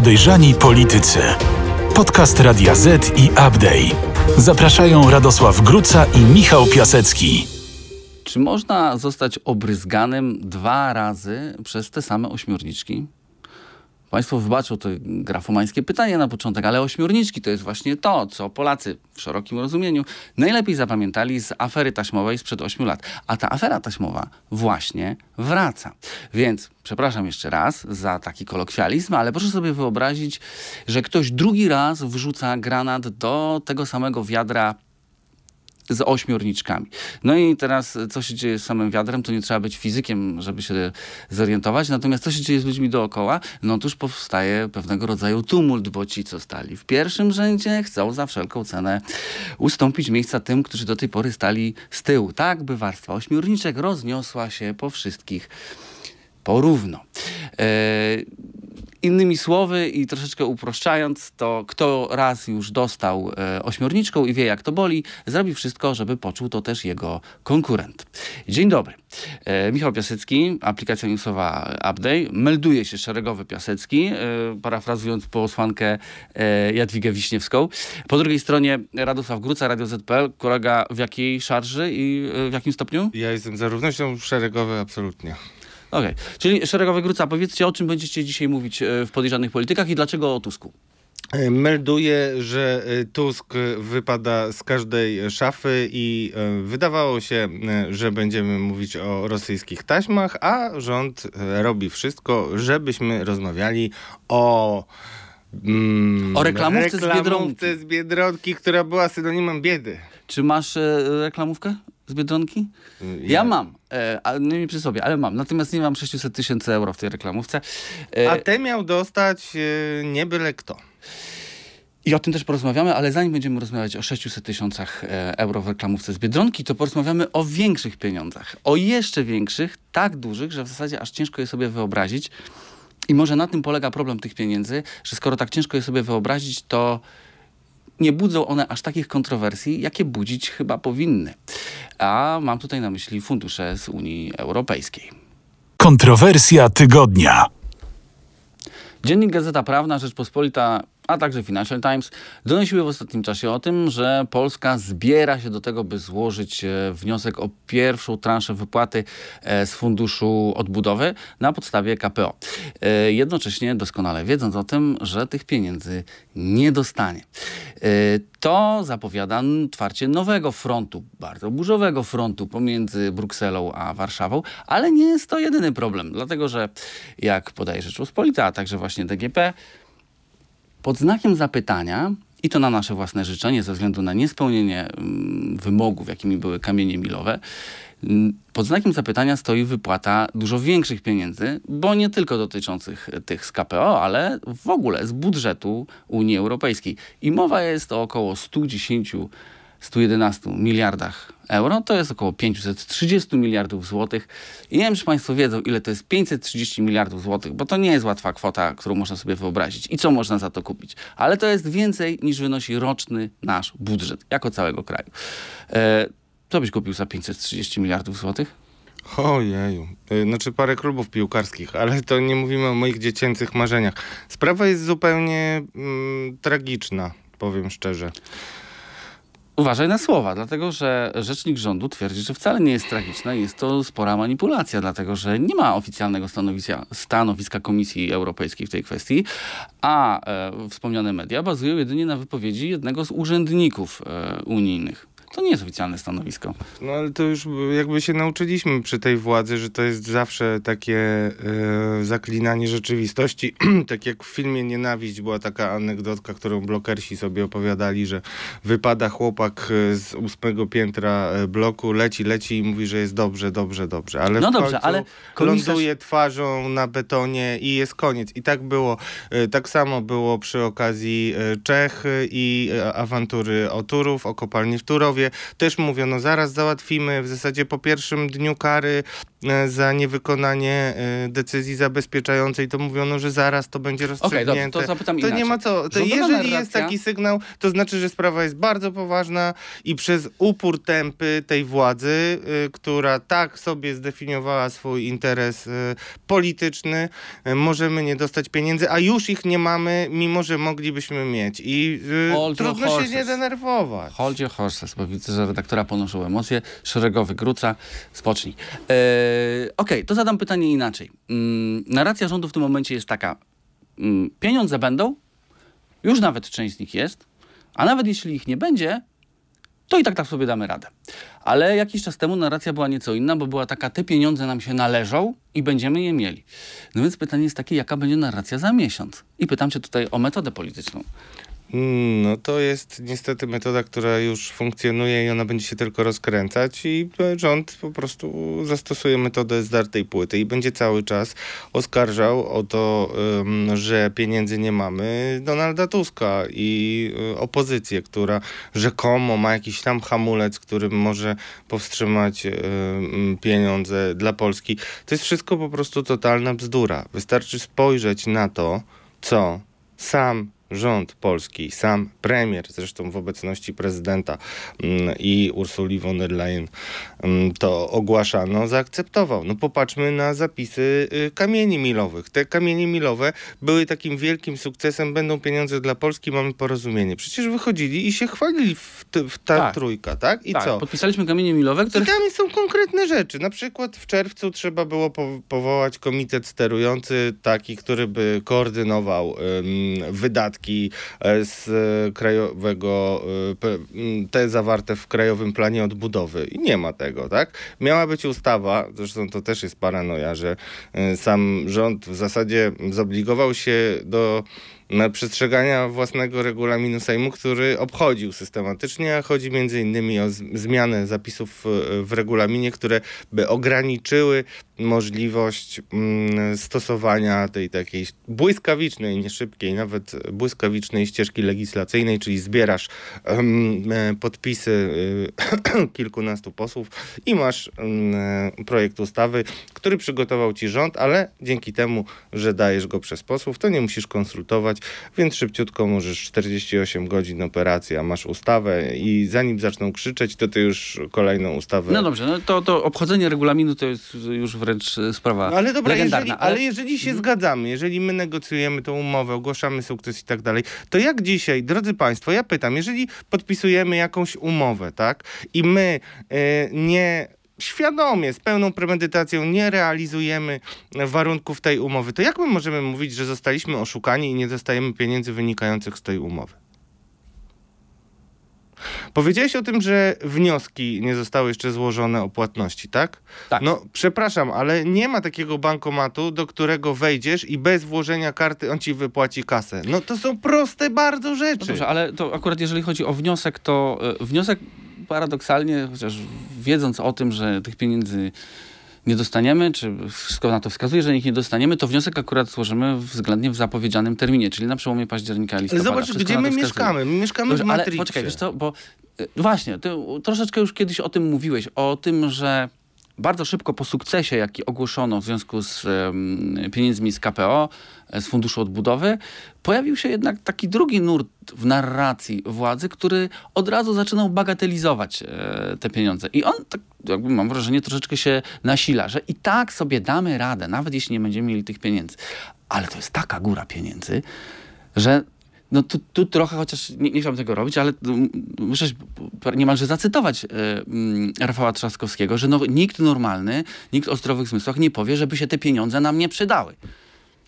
Podejrzani Politycy. Podcast Radia Z i Update. Zapraszają Radosław Gruca i Michał Piasecki. Czy można zostać obryzganym dwa razy przez te same ośmiorniczki? Państwo wybaczą to grafomańskie pytanie na początek, ale ośmiorniczki to jest właśnie to, co Polacy w szerokim rozumieniu najlepiej zapamiętali z afery taśmowej sprzed 8 lat. A ta afera taśmowa właśnie wraca. Więc przepraszam jeszcze raz za taki kolokwializm, ale proszę sobie wyobrazić, że ktoś drugi raz wrzuca granat do tego samego wiadra z ośmiorniczkami. No i teraz, co się dzieje z samym wiadrem, to nie trzeba być fizykiem, żeby się zorientować. Natomiast co się dzieje z ludźmi dookoła? No otóż powstaje pewnego rodzaju tumult, bo ci, co stali w pierwszym rzędzie, chcą za wszelką cenę ustąpić miejsca tym, którzy do tej pory stali z tyłu. Tak by warstwa ośmiorniczek rozniosła się po wszystkich porówno. Eee, Innymi słowy i troszeczkę uproszczając, to kto raz już dostał e, ośmiorniczką i wie jak to boli, zrobi wszystko, żeby poczuł to też jego konkurent. Dzień dobry. E, Michał Piasecki, aplikacja newsowa Update. Melduje się szeregowy Piasecki, e, parafrazując posłankę e, Jadwigę Wiśniewską. Po drugiej stronie Radosław Gruca, Radio ZPL. Kolega w jakiej szarży i e, w jakim stopniu? Ja jestem za równością szeregowy absolutnie. Okej, czyli szeregowy Gruca, powiedzcie o czym będziecie dzisiaj mówić e, w podejrzanych politykach i dlaczego o Tusku? E, Melduje, że e, Tusk wypada z każdej szafy i wydawało się, że będziemy mówić o rosyjskich taśmach, a rząd robi wszystko, żebyśmy rozmawiali o... Mm, O reklamówce z reklamówce z Biedronki, która była synonimem biedy. Czy masz reklamówkę z Biedronki? Ja, Ja- mam, e, a nie przy sobie, ale mam. Natomiast nie mam 600 tysięcy euro w tej reklamówce. E, A te miał dostać e, nie byle kto. I o tym też porozmawiamy, ale zanim będziemy rozmawiać o 600 tysiącach e, euro w reklamówce z Biedronki, to porozmawiamy o większych pieniądzach. O jeszcze większych, tak dużych, że w zasadzie aż ciężko je sobie wyobrazić. I może na tym polega problem tych pieniędzy, że skoro tak ciężko je sobie wyobrazić, to nie budzą one aż takich kontrowersji, jakie budzić chyba powinny. A mam tutaj na myśli fundusze z Unii Europejskiej. Kontrowersja tygodnia. Dziennik Gazeta Prawna, Rzeczpospolita, a także Financial Times donosiły w ostatnim czasie o tym, że Polska zbiera się do tego, by złożyć e, wniosek o pierwszą transzę wypłaty e, z Funduszu Odbudowy na podstawie KPO. E, Jednocześnie doskonale wiedząc o tym, że tych pieniędzy nie dostanie. To zapowiada n- twarcie nowego frontu, bardzo burzowego frontu pomiędzy Brukselą a Warszawą, ale nie jest to jedyny problem, dlatego że jak podaje Rzeczpospolita, a także właśnie DGP, pod znakiem zapytania, i to na nasze własne życzenie, ze względu na niespełnienie mm, wymogów, jakimi były kamienie milowe, mm, pod znakiem zapytania stoi wypłata dużo większych pieniędzy, bo nie tylko dotyczących tych z KPO, ale w ogóle z budżetu Unii Europejskiej. I mowa jest o około 110 111 miliardach euro, to jest około 530 miliardów złotych. I nie wiem, czy Państwo wiedzą, ile to jest 530 miliardów złotych, bo to nie jest łatwa kwota, którą można sobie wyobrazić i co można za to kupić. Ale to jest więcej niż wynosi roczny nasz budżet, jako całego kraju. E, co byś kupił za 530 miliardów złotych? Ojeju. Y, Znaczy parę klubów piłkarskich, ale to nie mówimy o moich dziecięcych marzeniach. Sprawa jest zupełnie mm, tragiczna, powiem szczerze. Uważaj na słowa, dlatego że rzecznik rządu twierdzi, że wcale nie jest tragiczna i jest to spora manipulacja, dlatego że nie ma oficjalnego stanowiska, stanowiska Komisji Europejskiej w tej kwestii, a e, wspomniane media bazują jedynie na wypowiedzi jednego z urzędników e, unijnych. To nie jest oficjalne stanowisko. No ale to już jakby się nauczyliśmy przy tej władzy, że to jest zawsze takie e, zaklinanie rzeczywistości. tak jak w filmie Nienawiść była taka anegdotka, którą blokersi sobie opowiadali, że wypada chłopak e, z ósmego piętra e, bloku, leci, leci i mówi, że jest dobrze, dobrze, dobrze. Ale No w dobrze, końcu ale komisarz- ląduje twarzą na betonie i jest koniec. I tak było. Tak samo było przy okazji Czech i awantury o Turów, o kopalni w Turowie. Też mówiono, zaraz załatwimy, w zasadzie po pierwszym dniu kary za niewykonanie e, decyzji zabezpieczającej, to mówiono, że zaraz to będzie rozstrzygnięte. dobrze, to zapytam To nie ma co. To Rządowa jeżeli jest narracja- taki sygnał, to znaczy, że sprawa jest bardzo poważna i przez upór tępy tej władzy, y, która tak sobie zdefiniowała swój interes polityczny, możemy nie dostać pieniędzy, a już ich nie mamy, mimo że moglibyśmy mieć. I Hold trudno się horses. nie denerwować. Hold your horses, bo widzę, że redaktora ponoszą emocje. Szeregowy Gruca, spocznij. Okej, to zadam pytanie inaczej. Mm, narracja rządu w tym momencie jest taka. Mm, pieniądze będą, już nawet część z nich jest, a nawet jeśli ich nie będzie, to i tak tak sobie damy radę. Ale jakiś czas temu narracja była nieco inna, bo była taka, te pieniądze nam się należą i będziemy je mieli. No więc pytanie jest takie, jaka będzie narracja za miesiąc? I pytam cię tutaj o metodę polityczną. Mm, No to jest niestety metoda, która już funkcjonuje i ona będzie się tylko rozkręcać i rząd po prostu zastosuje metodę zdartej płyty i będzie cały czas oskarżał o to, że pieniędzy nie mamy Donalda Tuska i e, opozycję, która rzekomo ma jakiś tam hamulec, którym może powstrzymać pieniądze dla Polski. To jest wszystko po prostu totalna bzdura. Wystarczy spojrzeć na to, co sam rząd polski, sam premier, zresztą w obecności prezydenta mm, i Ursuli von der Leyen mm, to ogłaszano, zaakceptował. No popatrzmy na zapisy y, kamieni milowych. Te kamienie milowe były takim wielkim sukcesem, będą pieniądze dla Polski, mamy porozumienie. Przecież wychodzili i się chwalili w, t- w ta Tak. trójka, tak? I tak, co? podpisaliśmy kamienie milowe, które I tam są konkretne rzeczy. Na przykład w czerwcu trzeba było po powołać komitet sterujący, taki, który by koordynował ym, wydatki e, z krajowego, e, te zawarte w Krajowym Planie Odbudowy. I nie ma tego, tak? Miała być ustawa, zresztą to też jest paranoja, że e, sam rząd w zasadzie zobligował się do przestrzegania własnego regulaminu Sejmu, który obchodził systematycznie, a chodzi między innymi o zmianę zapisów e, w regulaminie, które by ograniczyły możliwość mm, stosowania tej takiej błyskawicznej, nie szybkiej, nawet błyskawicznej ścieżki legislacyjnej, czyli zbierasz e, podpisy e, kilkunastu posłów i masz projekt ustawy, który przygotował ci rząd, ale dzięki temu, że dajesz go przez posłów, to nie musisz konsultować, więc szybciutko możesz 48 godzin operacji, a masz ustawę i zanim zaczną krzyczeć, to ty już kolejną ustawę No dobrze, no to, to obchodzenie regulaminu to jest już wręcz sprawa No ale dobra, jeżeli, legendarna. ale jeżeli się zgadzamy, jeżeli my negocjujemy tą umowę, ogłaszamy sukces i tak dalej, to jak dzisiaj, drodzy Państwo, ja pytam, jeżeli podpisujemy jakąś umowę, tak, i my e, nie świadomie, z pełną premedytacją nie realizujemy warunków tej umowy, to jak my możemy mówić, że zostaliśmy oszukani i nie dostajemy pieniędzy wynikających z tej umowy? Powiedziałeś o tym, że wnioski nie zostały jeszcze złożone o płatności, tak? Tak. No, przepraszam, ale nie ma takiego bankomatu, do którego wejdziesz i bez włożenia karty on ci wypłaci kasę. No to są proste bardzo rzeczy. No dobrze, ale to akurat jeżeli chodzi o wniosek, to e, wniosek paradoksalnie, chociaż wiedząc o tym, że tych pieniędzy nie dostaniemy, czy wszystko na to wskazuje, że ich nie dostaniemy, to wniosek akurat złożymy względnie w zapowiedzianym terminie, czyli na przełomie października i ale listopada. zobacz, Wszystko gdzie my mieszkamy. My mieszkamy Dobrze, w ale Matrixie. poczekaj, wiesz co, bo y, właśnie, ty troszeczkę już kiedyś o tym mówiłeś, o tym, że bardzo szybko po sukcesie, jaki ogłoszono w związku z pieniędzmi z KPO, e, z Funduszu Odbudowy, pojawił się jednak taki drugi nurt w narracji władzy, który od razu zaczynał bagatelizować e, te pieniądze. I on, tak jakby mam wrażenie, troszeczkę się nasila, że i tak sobie damy radę, nawet jeśli nie będziemy mieli tych pieniędzy. Ale to jest taka góra pieniędzy, że no tu, tu trochę, chociaż nie, nie chciałbym tego robić, ale muszę niemalże zacytować mm, Rafała Trzaskowskiego, że no, nikt normalny, nikt o zdrowych zmysłach nie powie, żeby się te pieniądze nam nie przydały.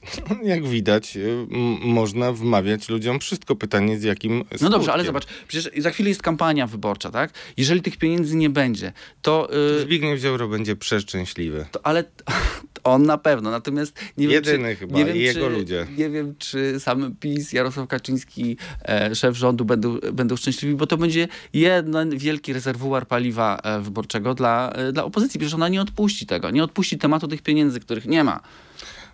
Jak widać, y, można wmawiać ludziom wszystko. Pytanie z jakim No dobrze, ale skutkiem. zobacz, przecież za chwilę jest kampania wyborcza, tak? Jeżeli tych pieniędzy nie będzie, to... y, Zbigniew Ziobro będzie przeszczęśliwy. to ale on na pewno, natomiast nie wiem, Jedyny czy, chyba nie wiem, jego czy, ludzie. Nie wiem, czy sam PiS, Jarosław Kaczyński, e, szef rządu będą, będą szczęśliwi, bo to będzie jeden wielki rezerwuar paliwa e, wyborczego dla, e, dla opozycji. Przecież ona nie odpuści tego, nie odpuści tematu tych pieniędzy, których nie ma.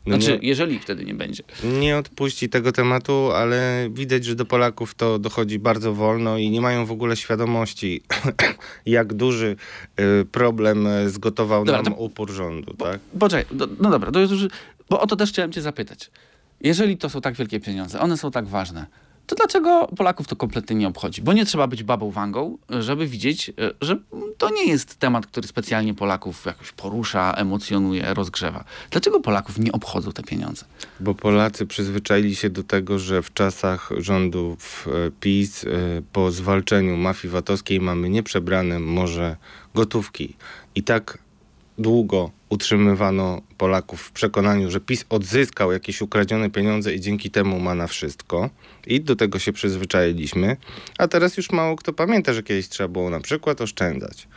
No Znaczy, nie, jeżeli wtedy nie będzie. nie odpuści tego tematu, ale widać, że do Polaków to dochodzi bardzo wolno i nie mają w ogóle świadomości, jak duży y, problem y, zgotował Dobra, nam to- upór rządu, tak? Poczekaj, do, no dobra, to już, bo o to też chciałem cię zapytać. Jeżeli to są tak wielkie pieniądze, one są tak ważne, to dlaczego Polaków to kompletnie nie obchodzi? Bo nie trzeba być babą wangą, żeby widzieć, e, że to nie jest temat, który specjalnie Polaków jakoś porusza, emocjonuje, rozgrzewa. Dlaczego Polaków nie obchodzą te pieniądze? Bo Polacy przyzwyczaili się do tego, że w czasach rządów e, PiS e, po zwalczeniu mafii VAT-owskiej mamy nieprzebrane morze gotówki. I tak długo utrzymywano Polaków w przekonaniu, że PiS odzyskał jakieś ukradzione pieniądze i dzięki temu ma na wszystko. I do tego się przyzwyczailiśmy. A teraz już mało kto pamięta, że kiedyś trzeba było na przykład oszczędzać.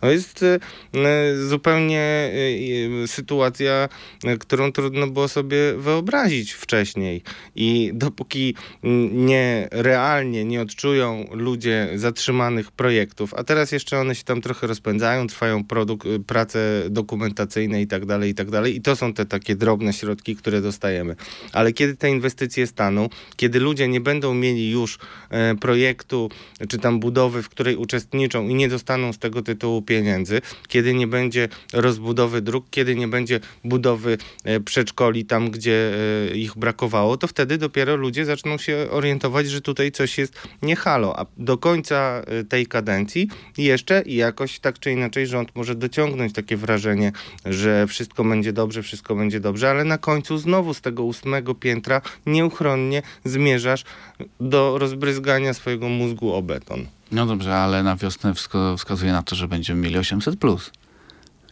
To jest e, e, zupełnie e, sytuacja, którą trudno było sobie wyobrazić wcześniej. I dopóki nie realnie nie odczują ludzie zatrzymanych projektów, a teraz jeszcze one się tam trochę rozpędzają, trwają produk- prace dokumentacyjne i tak dalej, i tak dalej. I to są te takie drobne środki, które dostajemy. Ale kiedy te inwestycje staną, kiedy ludzie nie będą mieli już e, projektu czy tam budowy, w której uczestniczą i nie dostaną z tego tytułu pieniędzy, kiedy nie będzie rozbudowy dróg, kiedy nie będzie budowy e, przedszkoli tam, gdzie e, ich brakowało, to wtedy dopiero ludzie zaczną się orientować, że tutaj coś jest nie halo. A do końca tej kadencji jeszcze i jakoś tak czy inaczej rząd może dociągnąć takie wrażenie, że wszystko będzie dobrze, wszystko będzie dobrze, ale na końcu znowu z tego ósmego piętra nieuchronnie zmierzasz do rozbryzgania swojego mózgu o beton. No dobrze, ale na wiosnę wskazuje na to, że będziemy mieli 800+. Plus.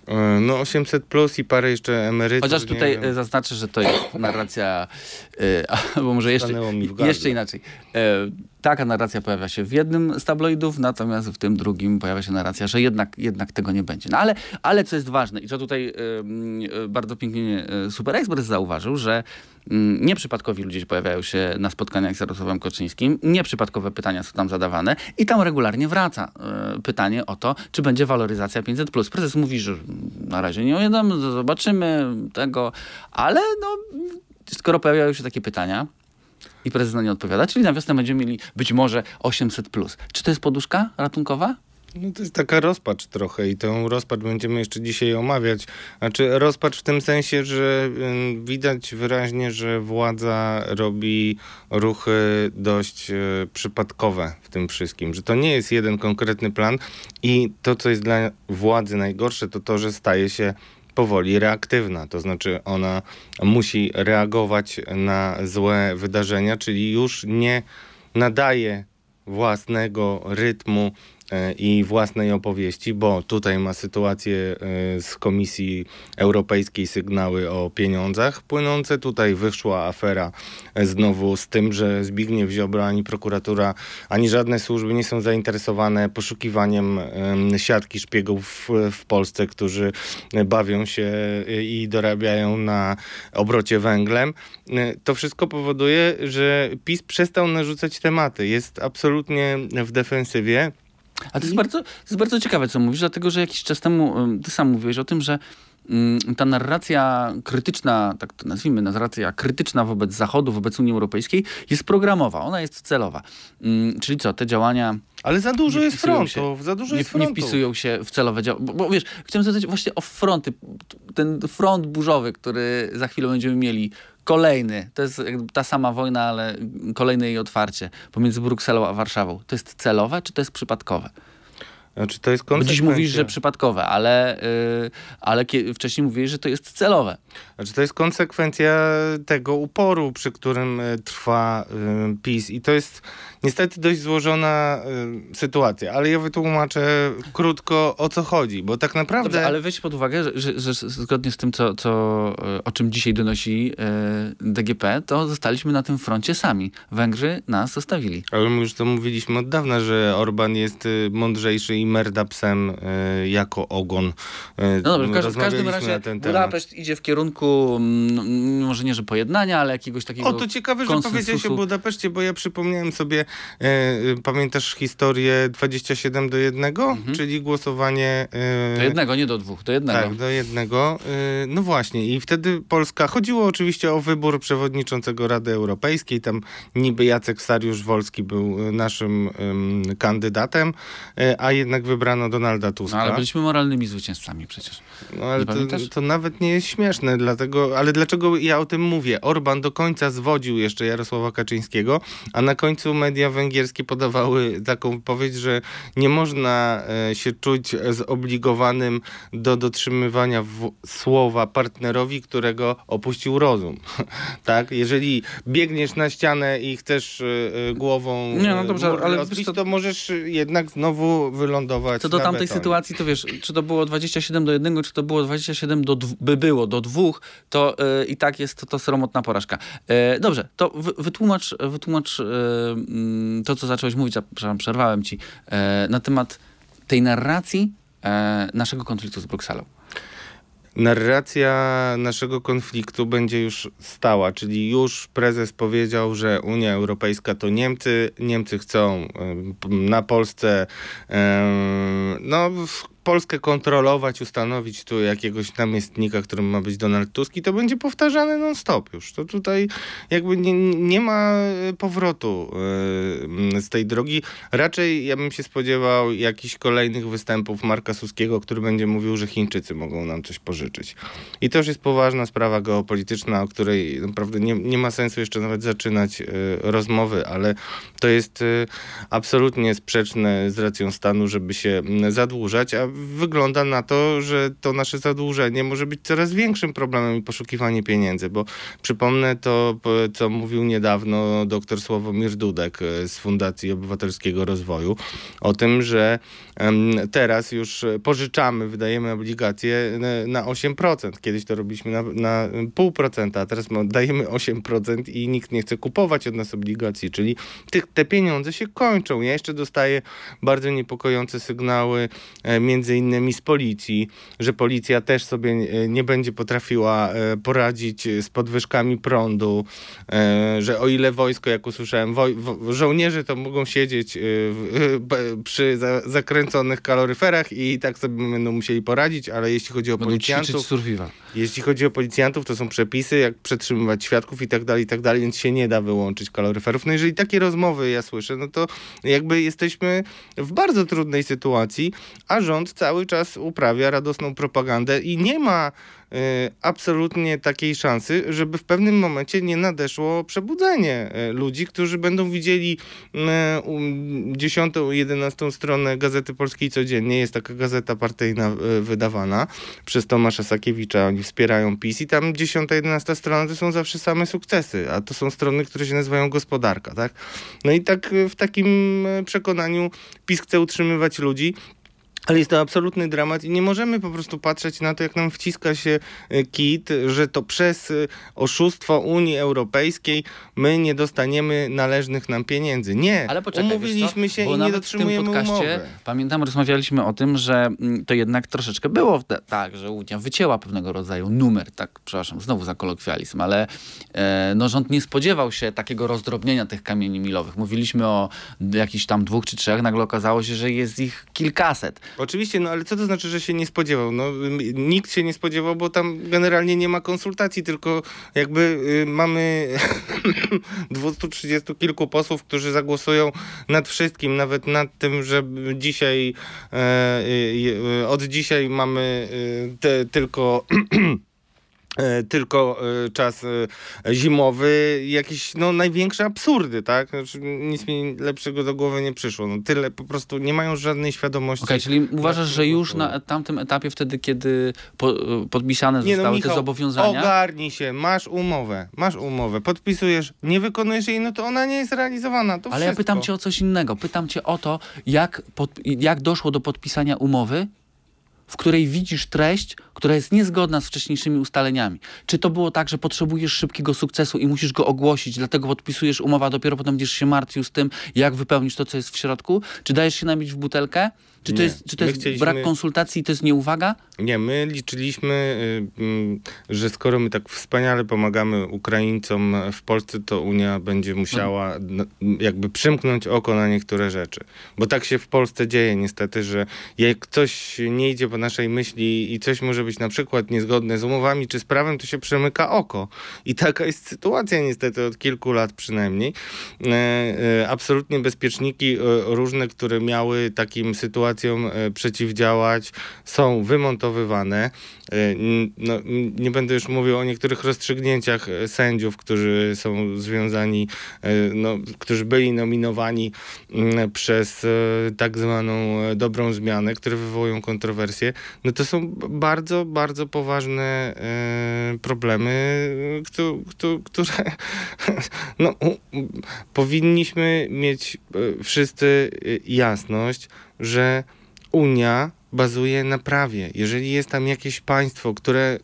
E, No 800 plus i parę jeszcze emerytów. Chociaż tutaj e, zaznaczę, że to jest narracja, e, albo może jeszcze, jeszcze inaczej. Taka narracja pojawia się w jednym z tabloidów, natomiast w tym drugim pojawia się narracja, że jednak, jednak tego nie będzie. No ale, ale co jest ważne i co tutaj mm, e, bardzo pięknie e, Super Express zauważył, że mm, nieprzypadkowi ludzie pojawiają się na spotkaniach z Jarosławem Koczyńskim, nieprzypadkowe pytania są tam zadawane i tam regularnie wraca e, pytanie o to, czy będzie waloryzacja 500+. Prezes mówi, że na razie nie ujadamy, zobaczymy tego, ale no, skoro pojawiają się takie pytania, i prezes na nie odpowiada, czyli na wiosnę będziemy mieli być może 800. Plus. Czy to jest poduszka ratunkowa? No to jest taka rozpacz trochę i tę rozpacz będziemy jeszcze dzisiaj omawiać. Znaczy rozpacz w tym sensie, że widać wyraźnie, że władza robi ruchy dość e, przypadkowe w tym wszystkim, że to nie jest jeden konkretny plan i to, co jest dla władzy najgorsze, to to, że staje się powoli reaktywna, to znaczy ona musi reagować na złe wydarzenia, czyli już nie nadaje własnego rytmu i własnej opowieści, bo tutaj ma sytuację e, z Komisji Europejskiej sygnały o pieniądzach płynące. Tutaj wyszła afera e, znowu z tym, że Zbigniew Ziobro ani prokuratura, ani żadne służby nie są zainteresowane poszukiwaniem em, siatki szpiegów w, Polsce, którzy bawią się e, i dorabiają na obrocie węglem. E, To wszystko powoduje, że PiS przestał narzucać tematy. Jest absolutnie w defensywie. A to jest, bardzo, to jest bardzo ciekawe, co mówisz, dlatego że jakiś czas temu ty sam mówiłeś o tym, że ym, ta narracja krytyczna, tak to nazwijmy, narracja krytyczna wobec Zachodu, wobec Unii Europejskiej jest programowa, ona jest celowa. Ym, czyli co, te działania Ale za dużo jest wpisują się. frontów, za dużo nie, jest nie frontów. wpisują się w celowe działania. Bo, bo wiesz, chciałem zapytać właśnie o fronty. Ten front burzowy, który za chwilę będziemy mieli, kolejny, to jest ta sama wojna, ale kolejne jej otwarcie pomiędzy Brukselą a Warszawą. To jest celowe, czy to jest przypadkowe? Znaczy, to jest dziś mówisz, że przypadkowe, ale, yy, ale wcześniej mówiłeś, że to jest celowe. Znaczy, to jest konsekwencja tego uporu, przy którym e, trwa e, PiS. I to jest niestety dość złożona e, sytuacja. Ale ja wytłumaczę krótko, o co chodzi. Bo tak naprawdę... Dobrze, ale weź pod uwagę, że, że, zgodnie z tym, co, co, e, o czym dzisiaj donosi e, DGP, to zostaliśmy na tym froncie sami. Węgrzy nas zostawili. Ale my już to mówiliśmy od dawna, że Orban jest y, mądrzejszy i i Merdapsem y, jako ogon. Y, No dobrze, w, każdym- razie. Budapeszt idzie w kierunku, mm, może nie, że pojednania, ale jakiegoś takiego O, to ciekawe, że powiedziałeś o Budapeszcie, bo ja przypomniałem sobie, pamiętasz historię 27 do 1, czyli głosowanie... E, Do jednego, nie do dwóch, do jednego. Tak, do jednego. Y, No właśnie, i wtedy Polska. Chodziło oczywiście o wybór przewodniczącego Rady Europejskiej. Tam niby Jacek Sariusz Wolski był y, naszym ym, kandydatem, y, a jednak wybrano Donalda Tuska. No, ale byliśmy moralnymi zwycięzcami przecież. No, ale to, to nawet nie jest śmieszne, dlatego, ale dlaczego ja o tym mówię? Orban do końca zwodził jeszcze Jarosława Kaczyńskiego, a na końcu media węgierskie podawały taką wypowiedź, że nie można e, się czuć zobligowanym do dotrzymywania słowa partnerowi, którego opuścił rozum. tak? Jeżeli biegniesz na ścianę i chcesz e, e, głową Nie, no dobrze, ale wiesz, to- to możesz jednak znowu wylądować Co do tamtej betonie. sytuacji, to wiesz, czy to było 27 do 1, czy to było 27 do by było do dwóch, to y, i tak jest to, to sromotna porażka. E, dobrze, to wy, wytłumacz, wytłumacz y, mm, to, co zacząłeś mówić, przepraszam, przerwałem ci, e, na temat tej narracji e, naszego konfliktu z Brukselą. Narracja naszego konfliktu będzie już stała, czyli już prezes powiedział, że Unia Europejska to Niemcy, Niemcy chcą p- na Polsce no, Polskę kontrolować, ustanowić tu jakiegoś namiestnika, którym ma być Donald Tusk i to będzie powtarzane non-stop już. To tutaj jakby nie, nie ma e, powrotu e, z tej drogi. Raczej ja bym się spodziewał jakichś kolejnych występów Marka Suskiego, który będzie mówił, że Chińczycy mogą nam coś pożyczyć. I to już jest poważna sprawa geopolityczna, o której naprawdę nie, nie ma sensu jeszcze nawet zaczynać e, rozmowy, ale to jest e, absolutnie sprzeczne z racją stanu, żeby się zadłużać, a wygląda na to, że to nasze zadłużenie może być coraz większym problemem i poszukiwanie pieniędzy, bo przypomnę to, co mówił niedawno dr Sławomir Dudek e, z Fundacji Obywatelskiego Rozwoju, o tym, że teraz już e, pożyczamy, wydajemy obligacje na, na 8%. Kiedyś to robiliśmy na, na 0,5%, a teraz dajemy 8% i nikt nie chce kupować od nas obligacji, czyli te pieniądze się kończą. Ja jeszcze dostaję bardzo niepokojące sygnały e, między innymi z policji, że policja też sobie e, nie będzie potrafiła e, poradzić z podwyżkami prądu, e, że o ile wojsko, jak usłyszałem, woj, wo, żołnierze to mogą siedzieć e, e, przy za, zakręconych kaloryferach i tak sobie będą musieli poradzić, ale jeśli chodzi o Będą policjantów, jeśli chodzi o policjantów, to są przepisy, jak przetrzymywać świadków i tak dalej, i tak dalej, więc się nie da wyłączyć kaloryferów. No jeżeli takie rozmowy ja słyszę, no to jakby jesteśmy w bardzo trudnej sytuacji, a rząd cały czas uprawia radosną propagandę i nie ma y, absolutnie takiej szansy, żeby w pewnym momencie nie nadeszło przebudzenie y, ludzi, którzy będą widzieli y, um, 10, 11 stronę Gazety Polskiej codziennie. Jest taka gazeta partyjna y, wydawana przez Tomasza Sakiewicza. Oni wspierają PiS i tam 10, 11 strona to są zawsze same sukcesy, a to są strony, które się nazywają gospodarka, tak? No i tak y, w takim y, przekonaniu PiS chce utrzymywać ludzi. Ale jest to absolutny dramat i nie możemy po prostu patrzeć na to, jak nam wciska się y, kit, że to przez y, oszustwo Unii Europejskiej my nie dostaniemy należnych nam pieniędzy. Nie, Ale poczekaj, umówiliśmy co? się Bo i nie dotrzymujemy w tym podcaście, umowy. Pamiętam, rozmawialiśmy o tym, że mm, to jednak troszeczkę było tak, że Unia wycięła pewnego rodzaju numer, tak, przepraszam, znowu za kolokwializm, ale e, no, rząd nie spodziewał się takiego rozdrobnienia tych kamieni milowych. Mówiliśmy o jakichś tam dwóch czy trzech, nagle okazało się, że jest ich kilkaset. Oczywiście, no ale co to znaczy, że się nie spodziewał? No, nikt się nie spodziewał, bo tam generalnie nie ma konsultacji, tylko jakby y, mamy 230 kilku posłów, którzy zagłosują nad wszystkim, nawet nad tym, że dzisiaj e, y, y, od dzisiaj mamy y, te, tylko tylko e, czas e, zimowy, jakieś no, największe absurdy, tak? Znaczy, nic mi lepszego do głowy nie przyszło. No, tyle po prostu nie mają żadnej świadomości. Okej, czyli uważasz, że już na tamtym etapie, wtedy, kiedy po, podpisane Nie zostały no, te Michał, zobowiązania, ogarnij się, masz umowę, masz umowę, podpisujesz, nie wykonujesz jej, no to ona nie jest realizowana, to ale ja wszystko. pytam cię o coś innego. Pytam cię o to, jak, pod, jak doszło do podpisania umowy, w której widzisz treść, która jest niezgodna z wcześniejszymi ustaleniami. Czy to było tak, że potrzebujesz szybkiego sukcesu i musisz go ogłosić, dlatego podpisujesz umowę, a dopiero potem będziesz się martwił z tym, jak wypełnisz to, co jest w środku? Czy dajesz się nabić w butelkę Czy to Nie. jest, czy to My jest chcieliśmy- brak konsultacji, to jest nieuwaga? Nie, my liczyliśmy, y, mm, że skoro my tak wspaniale pomagamy Ukraińcom w Polsce, to Unia będzie musiała jakby przymknąć oko na niektóre rzeczy. Bo tak się w Polsce dzieje niestety, że jak coś nie idzie po naszej myśli i coś może być na przykład niezgodne z umowami czy z prawem, to się przemyka oko. I taka jest sytuacja niestety od kilku lat przynajmniej. E, e, Absolutnie bezpieczniki e, różne, które miały takim sytuacjom e, przeciwdziałać, są wymontowywane. E, No, nie będę już mówił o niektórych rozstrzygnięciach e, sędziów, którzy są związani, no, którzy byli nominowani mm, przez tak zwaną dobrą zmianę, które wywołują kontrowersje. No to są bardzo, bardzo poważne problemy, któ- któ- które no, powinniśmy mieć wszyscy jasność, że Unia bazuje na prawie. Jeżeli jest tam jakieś państwo, które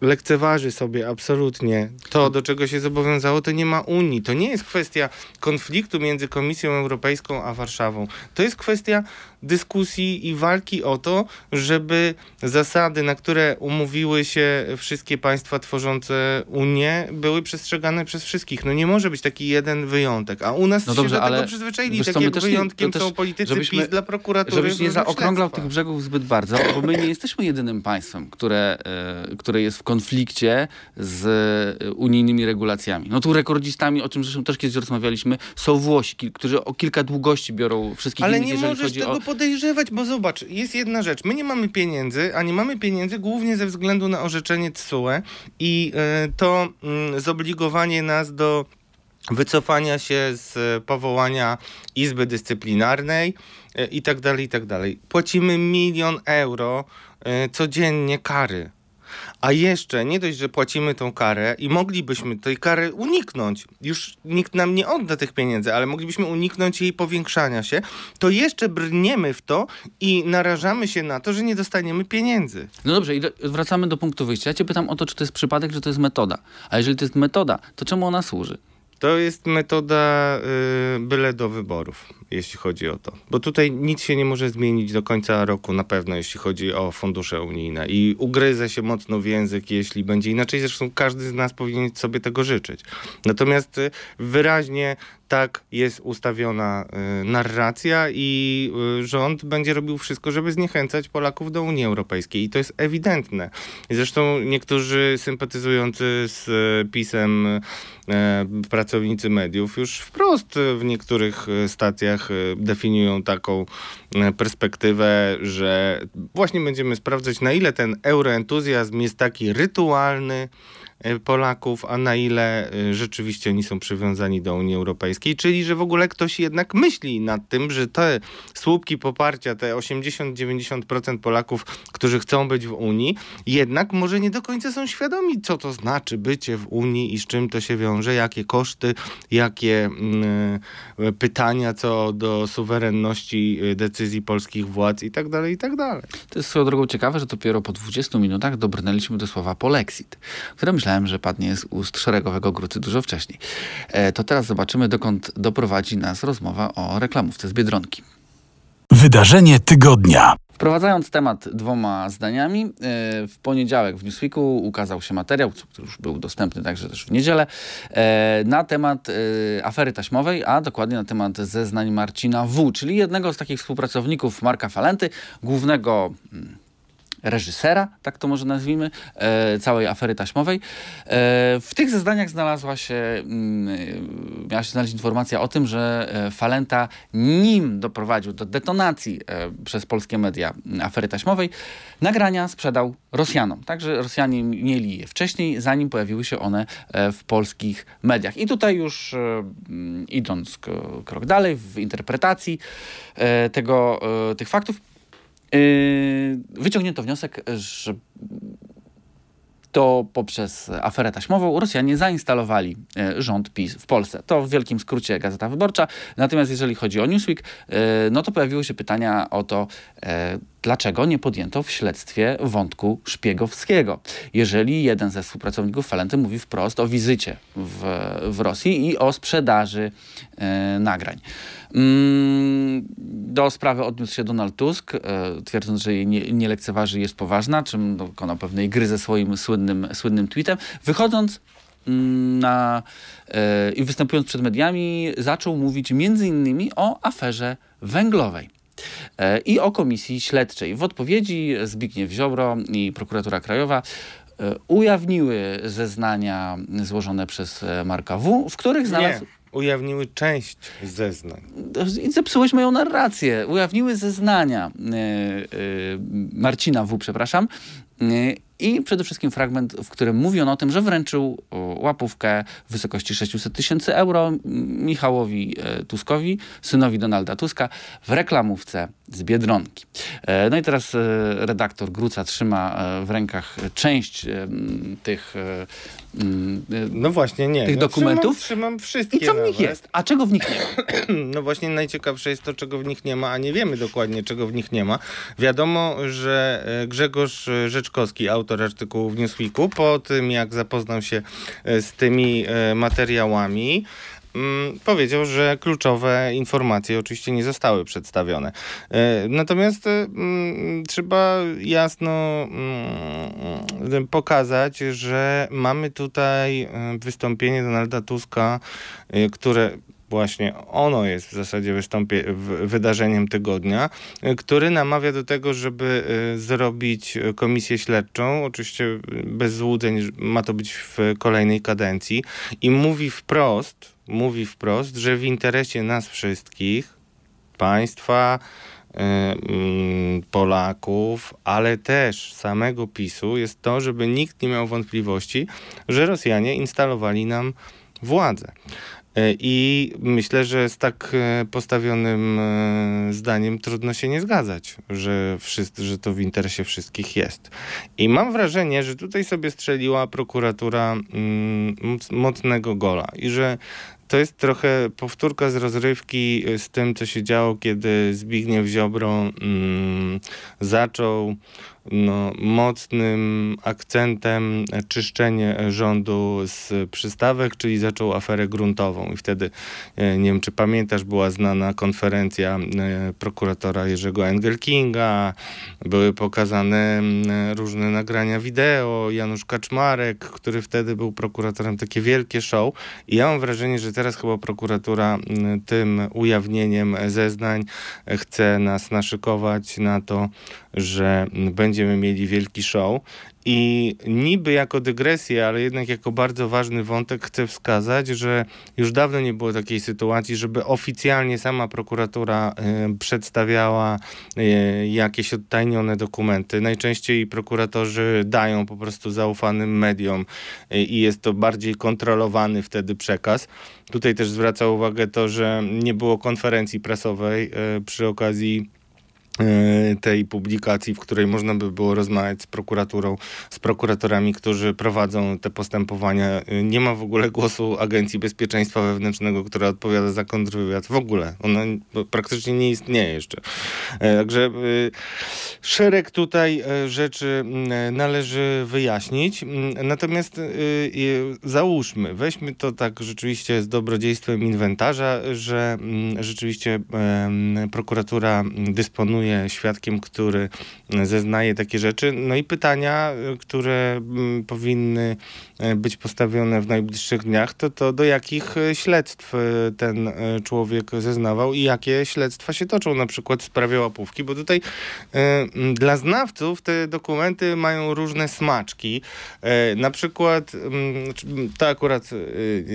lekceważy sobie absolutnie to, do czego się zobowiązało, to nie ma Unii. To nie jest kwestia konfliktu między Komisją Europejską a Warszawą. To jest kwestia dyskusji i walki o to, żeby zasady, na które umówiły się wszystkie państwa tworzące Unię, były przestrzegane przez wszystkich. No nie może być taki jeden wyjątek. A u nas No się dobrze, do tego ale przyzwyczaili. tak nie- wyjątkiem też, są politycy żebyśmy- PiS dla prokuratury. Żebyś nie zaokrąglał tych brzegów zbyt bardzo, bo my nie jesteśmy jedynym państwem, które, e, które jest w konflikcie z e, unijnymi regulacjami. No tu rekordzistami, o czym zresztą też kiedyś rozmawialiśmy, są Włosi, którzy o kilka długości biorą wszystkich Ale innych, nie możesz tego o... podejrzewać, bo zobacz, jest jedna rzecz. My nie mamy pieniędzy, a nie mamy pieniędzy głównie ze względu na orzeczenie TSUE i e, to mm, zobligowanie nas do wycofania się z powołania Izby Dyscyplinarnej e, i tak dalej, i tak dalej. Płacimy milion euro codziennie kary. A jeszcze nie dość, że płacimy tą karę i moglibyśmy tej kary uniknąć. Już nikt nam nie odda tych pieniędzy, ale moglibyśmy uniknąć jej powiększania się. To jeszcze brniemy w to i narażamy się na to, że nie dostaniemy pieniędzy. No dobrze, i wracamy do punktu wyjścia. Ja cię pytam o to, czy to jest przypadek, czy to jest metoda. A jeżeli to jest metoda, to czemu ona służy? To jest metoda y, byle do wyborów, jeśli chodzi o to. Bo tutaj nic się nie może zmienić do końca roku na pewno, jeśli chodzi o fundusze unijne. I ugryzę się mocno w język, jeśli będzie inaczej. Zresztą każdy z nas powinien sobie tego życzyć. Natomiast y, wyraźnie tak jest ustawiona y, narracja i y, rząd będzie robił wszystko, żeby zniechęcać Polaków do Unii Europejskiej. I to jest ewidentne. Zresztą niektórzy sympatyzujący z y, PiSem pracownicy mediów już wprost w niektórych stacjach definiują taką perspektywę, że właśnie będziemy sprawdzać, na ile ten euroentuzjazm jest taki rytualny, Polaków, a na ile y, rzeczywiście oni są przywiązani do Unii Europejskiej, czyli że w ogóle ktoś jednak myśli nad tym, że te słupki poparcia, te 80-90% Polaków, którzy chcą być w Unii, jednak może nie do końca są świadomi, co to znaczy bycie w Unii i z czym to się wiąże, jakie koszty, jakie mm, y, pytania co do suwerenności y, decyzji polskich władz i tak dalej, i tak dalej. To jest swoją drogą ciekawe, że dopiero po 20 minutach dobrnęliśmy do słowa polexit, które myślałem, że padnie z ust szeregowego grucy dużo wcześniej. E, to teraz zobaczymy, dokąd doprowadzi nas rozmowa o reklamówce z Biedronki. Wydarzenie tygodnia. Wprowadzając temat dwoma zdaniami, e, w poniedziałek w Newsweeku ukazał się materiał, który już był dostępny także też w niedzielę, e, na temat afery taśmowej, a dokładnie na temat zeznań Marcina W., czyli jednego z takich współpracowników Marka Falenty, głównego mm, reżysera, tak to może nazwijmy, e, całej afery taśmowej. E, w tych zeznaniach znalazła się, mm, e, miała się znaleźć informacja o tym, że Falenta, nim doprowadził do detonacji przez polskie media mm, afery taśmowej, nagrania sprzedał Rosjanom. Także Rosjanie mieli je wcześniej, zanim pojawiły się one w polskich mediach. I tutaj już mm, idąc krok dalej w interpretacji tego, tych faktów, wyciągnięto wniosek, że to poprzez aferę taśmową Rosjanie zainstalowali e, rząd PiS w Polsce. To w wielkim skrócie Gazeta Wyborcza. Natomiast jeżeli chodzi o Newsweek, e, no to pojawiły się pytania o to, dlaczego nie podjęto w śledztwie wątku szpiegowskiego. Jeżeli jeden ze współpracowników Falenty mówi wprost o wizycie w, w Rosji i o sprzedaży e, nagrań. Mm, do sprawy odniósł się Donald Tusk, e, twierdząc, że jej nie, nie lekceważy jest poważna, czym dokonał pewnej gry ze swoim słynnym, słynnym tweetem. Wychodząc mm, na, e, i występując przed mediami, zaczął mówić między innymi o aferze węglowej i o komisji śledczej. W odpowiedzi Zbigniew Ziobro i prokuratura krajowa e, ujawniły zeznania złożone przez e, Marka W., w których znalazł... Nie, ujawniły część zeznań. I zepsułeś moją narrację. Ujawniły zeznania e, e, Marcina W., przepraszam, e, i przede wszystkim fragment, w którym mówi on o tym, że wręczył o, łapówkę w wysokości 600 tysięcy euro Michałowi e, Tuskowi, synowi Donalda Tuska, w reklamówce z Biedronki. E, no i teraz e, redaktor Gruca trzyma e, w rękach część tych, No właśnie, nie. Tych no, dokumentów? Trzymam, trzymam wszystkie I co w nich jest? A czego w nich nie ma? No właśnie najciekawsze jest to, czego w nich nie ma, a nie wiemy dokładnie, czego w nich nie ma. Wiadomo, że Grzegorz Rzeczkowski, autor artykułu w Newsweeku, po tym jak zapoznał się z tymi materiałami, powiedział, że kluczowe informacje oczywiście nie zostały przedstawione. E, Natomiast e, mm, trzeba jasno mm, pokazać, że mamy tutaj e, wystąpienie Donalda Tuska, które właśnie ono jest w zasadzie wystąpie, wydarzeniem tygodnia, który namawia do tego, żeby zrobić komisję śledczą, oczywiście bez złudzeń, ma to być w kolejnej kadencji i mówi wprost, mówi wprost, że w interesie nas wszystkich, państwa, y, mm, Polaków, ale też samego PiSu jest to, żeby nikt nie miał wątpliwości, że Rosjanie instalowali nam władzę. E, I myślę, że z tak e, postawionym e, zdaniem trudno się nie zgadzać, że, wszyscy, że to w interesie wszystkich jest. I mam wrażenie, że tutaj sobie strzeliła prokuratura mm, moc- mocnego gola i że to jest trochę powtórka z rozrywki z tym, co się działo, kiedy Zbigniew Ziobro mm, zaczął no, mocnym akcentem czyszczenie rządu z przystawek, czyli zaczął aferę gruntową. I wtedy, e, nie wiem czy pamiętasz, była znana konferencja e, prokuratora Jerzego Engelkinga, były pokazane różne nagrania wideo, Janusz Kaczmarek, który wtedy był prokuratorem, takie wielkie show. I ja mam wrażenie, że teraz chyba prokuratura tym ujawnieniem zeznań e, chce nas naszykować na to, że mm, będziemy mieli wielki show. I niby jako dygresję, ale jednak jako bardzo ważny wątek chcę wskazać, że już dawno nie było takiej sytuacji, żeby oficjalnie sama prokuratura e, przedstawiała e, jakieś odtajnione dokumenty. Najczęściej prokuratorzy dają po prostu zaufanym mediom e, i jest to bardziej kontrolowany wtedy przekaz. Tutaj też zwraca uwagę to, że nie było konferencji prasowej e, przy okazji tej publikacji, w której można by było rozmawiać z prokuraturą, z prokuratorami, którzy prowadzą te postępowania. E, Nie ma w ogóle głosu Agencji Bezpieczeństwa Wewnętrznego, która odpowiada za kontrwywiad. W ogóle. Ona praktycznie nie istnieje jeszcze. E, Także szereg tutaj rzeczy należy wyjaśnić. Natomiast załóżmy, weźmy to tak rzeczywiście z dobrodziejstwem inwentarza, że mm, rzeczywiście prokuratura dysponuje świadkiem, który zeznaje takie rzeczy. No i pytania, które mm, powinny e, być postawione w najbliższych dniach, to to do jakich e, śledztw e, ten człowiek zeznawał i jakie śledztwa się toczą, na przykład w sprawie łapówki, bo tutaj e, m, dla znawców te dokumenty mają różne smaczki. Na przykład, mm, to akurat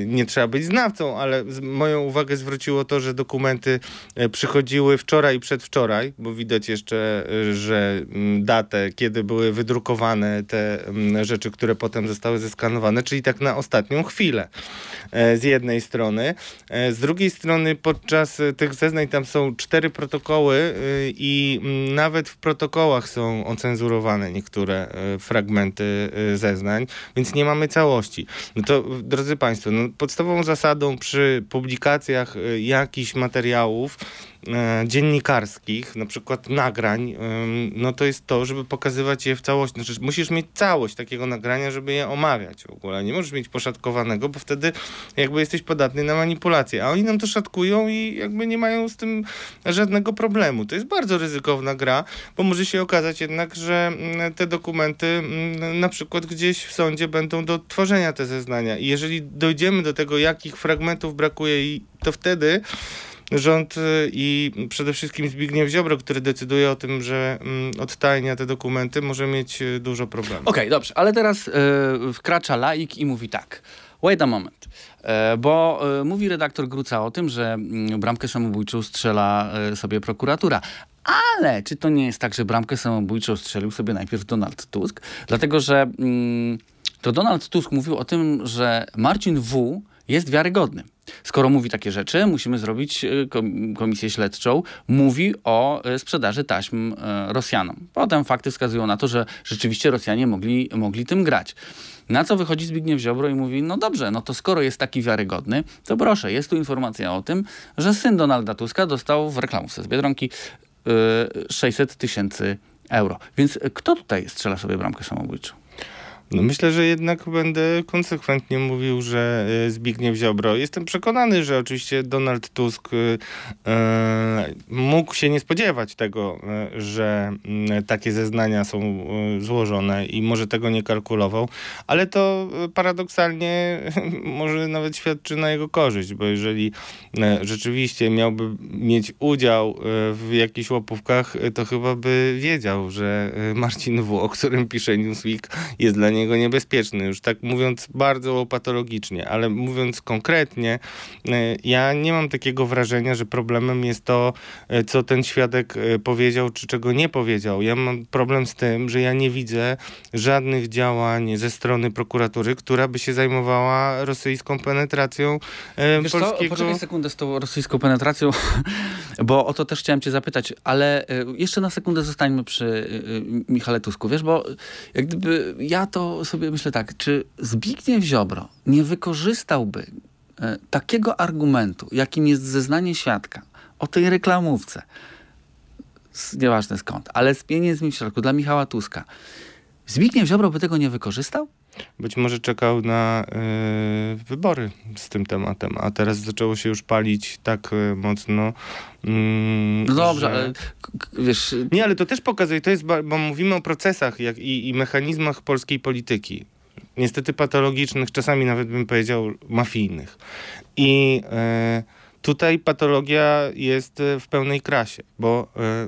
nie trzeba być znawcą, ale moją uwagę zwróciło to, że dokumenty przychodziły wczoraj i przedwczoraj, bo widać jeszcze, e, że mm, datę, kiedy były wydrukowane te mm, rzeczy, które potem zostały zeskanowane, czyli tak na ostatnią chwilę. e, z jednej strony. E, z drugiej strony podczas tych zeznań tam są cztery protokoły e, i mm, nawet w protokołach są ocenzurowane niektóre e, fragmenty zeznań, więc nie mamy całości. No to, drodzy Państwo, no, podstawową zasadą przy publikacjach jakichś materiałów dziennikarskich, na przykład nagrań, no to jest to, żeby pokazywać je w całości. Znaczy, musisz mieć całość takiego nagrania, żeby je omawiać w ogóle. Nie możesz mieć poszatkowanego, bo wtedy jakby jesteś podatny na manipulację. A oni nam to szatkują i jakby nie mają z tym żadnego problemu. To jest bardzo ryzykowna gra, bo może się okazać jednak, że mm, te dokumenty mm, na przykład gdzieś w sądzie będą do tworzenia te zeznania. I jeżeli dojdziemy do tego, jakich fragmentów brakuje, to wtedy rząd y, i przede wszystkim Zbigniew Ziobro, który decyduje o tym, że mm, odtajnia te dokumenty, może mieć y, dużo problemów. Okej, dobrze, ale teraz e, wkracza laik i mówi tak. Wait a moment. E, bo mówi redaktor Gruca o tym, że mm, bramkę samobójczą strzela sobie prokuratura. Ale czy to nie jest tak, że bramkę samobójczą strzelił sobie najpierw Donald Tusk? Dlatego, że mm, to Donald Tusk mówił o tym, że Marcin W. jest wiarygodny. Skoro mówi takie rzeczy, musimy zrobić e, kom- komisję śledczą. Mówi o e, sprzedaży taśm e, Rosjanom. Potem fakty wskazują na to, że rzeczywiście Rosjanie mogli, mogli tym grać. Na co wychodzi Zbigniew Ziobro i mówi, no dobrze, no to skoro jest taki wiarygodny, to proszę, jest tu informacja o tym, że syn Donalda Tuska dostał w reklamówce z Biedronki y, 600 tysięcy euro. Więc kto tutaj strzela sobie bramkę samobójczą? No myślę, że jednak będę konsekwentnie mówił, że y, Zbigniew Ziobro. Jestem przekonany, że oczywiście Donald Tusk y, e, mógł się nie spodziewać tego, e, że mm, takie zeznania są e, złożone i może tego nie kalkulował, ale to e, paradoksalnie może nawet świadczy na jego korzyść, bo jeżeli e, rzeczywiście miałby mieć udział e, w jakichś łapówkach, e, to chyba by wiedział, że e, Marcin W., o którym pisze Newsweek, jest dla niego niebezpieczny. Już tak mówiąc bardzo łopatologicznie, ale mówiąc konkretnie, e, ja nie mam takiego wrażenia, że problemem jest to, e, co ten świadek e, powiedział, czy czego nie powiedział. Ja mam problem z tym, że ja nie widzę żadnych działań ze strony prokuratury, która by się zajmowała rosyjską penetracją Wiesz co, polskiego... poczekaj sekundę z tą rosyjską penetracją, bo o to też chciałem cię zapytać, ale jeszcze na sekundę zostańmy przy Michale Tusku, wiesz, bo jak gdyby ja to sobie myślę tak, czy Zbigniew Ziobro nie wykorzystałby y, takiego argumentu, jakim jest zeznanie świadka o tej reklamówce, z, nieważne skąd, ale z pieniędzmi w środku dla Michała Tuska, Zbigniew Ziobro by tego nie wykorzystał? Być może czekał na e, wybory z tym tematem, a teraz zaczęło się już palić tak e, mocno. mm, No dobrze, że... ale wiesz, Nie, ale to też pokazuje, to jest, bo mówimy o procesach jak, i, i mechanizmach polskiej polityki. Niestety patologicznych, czasami nawet bym powiedział mafijnych. I e, tutaj patologia jest w pełnej krasie, bo e,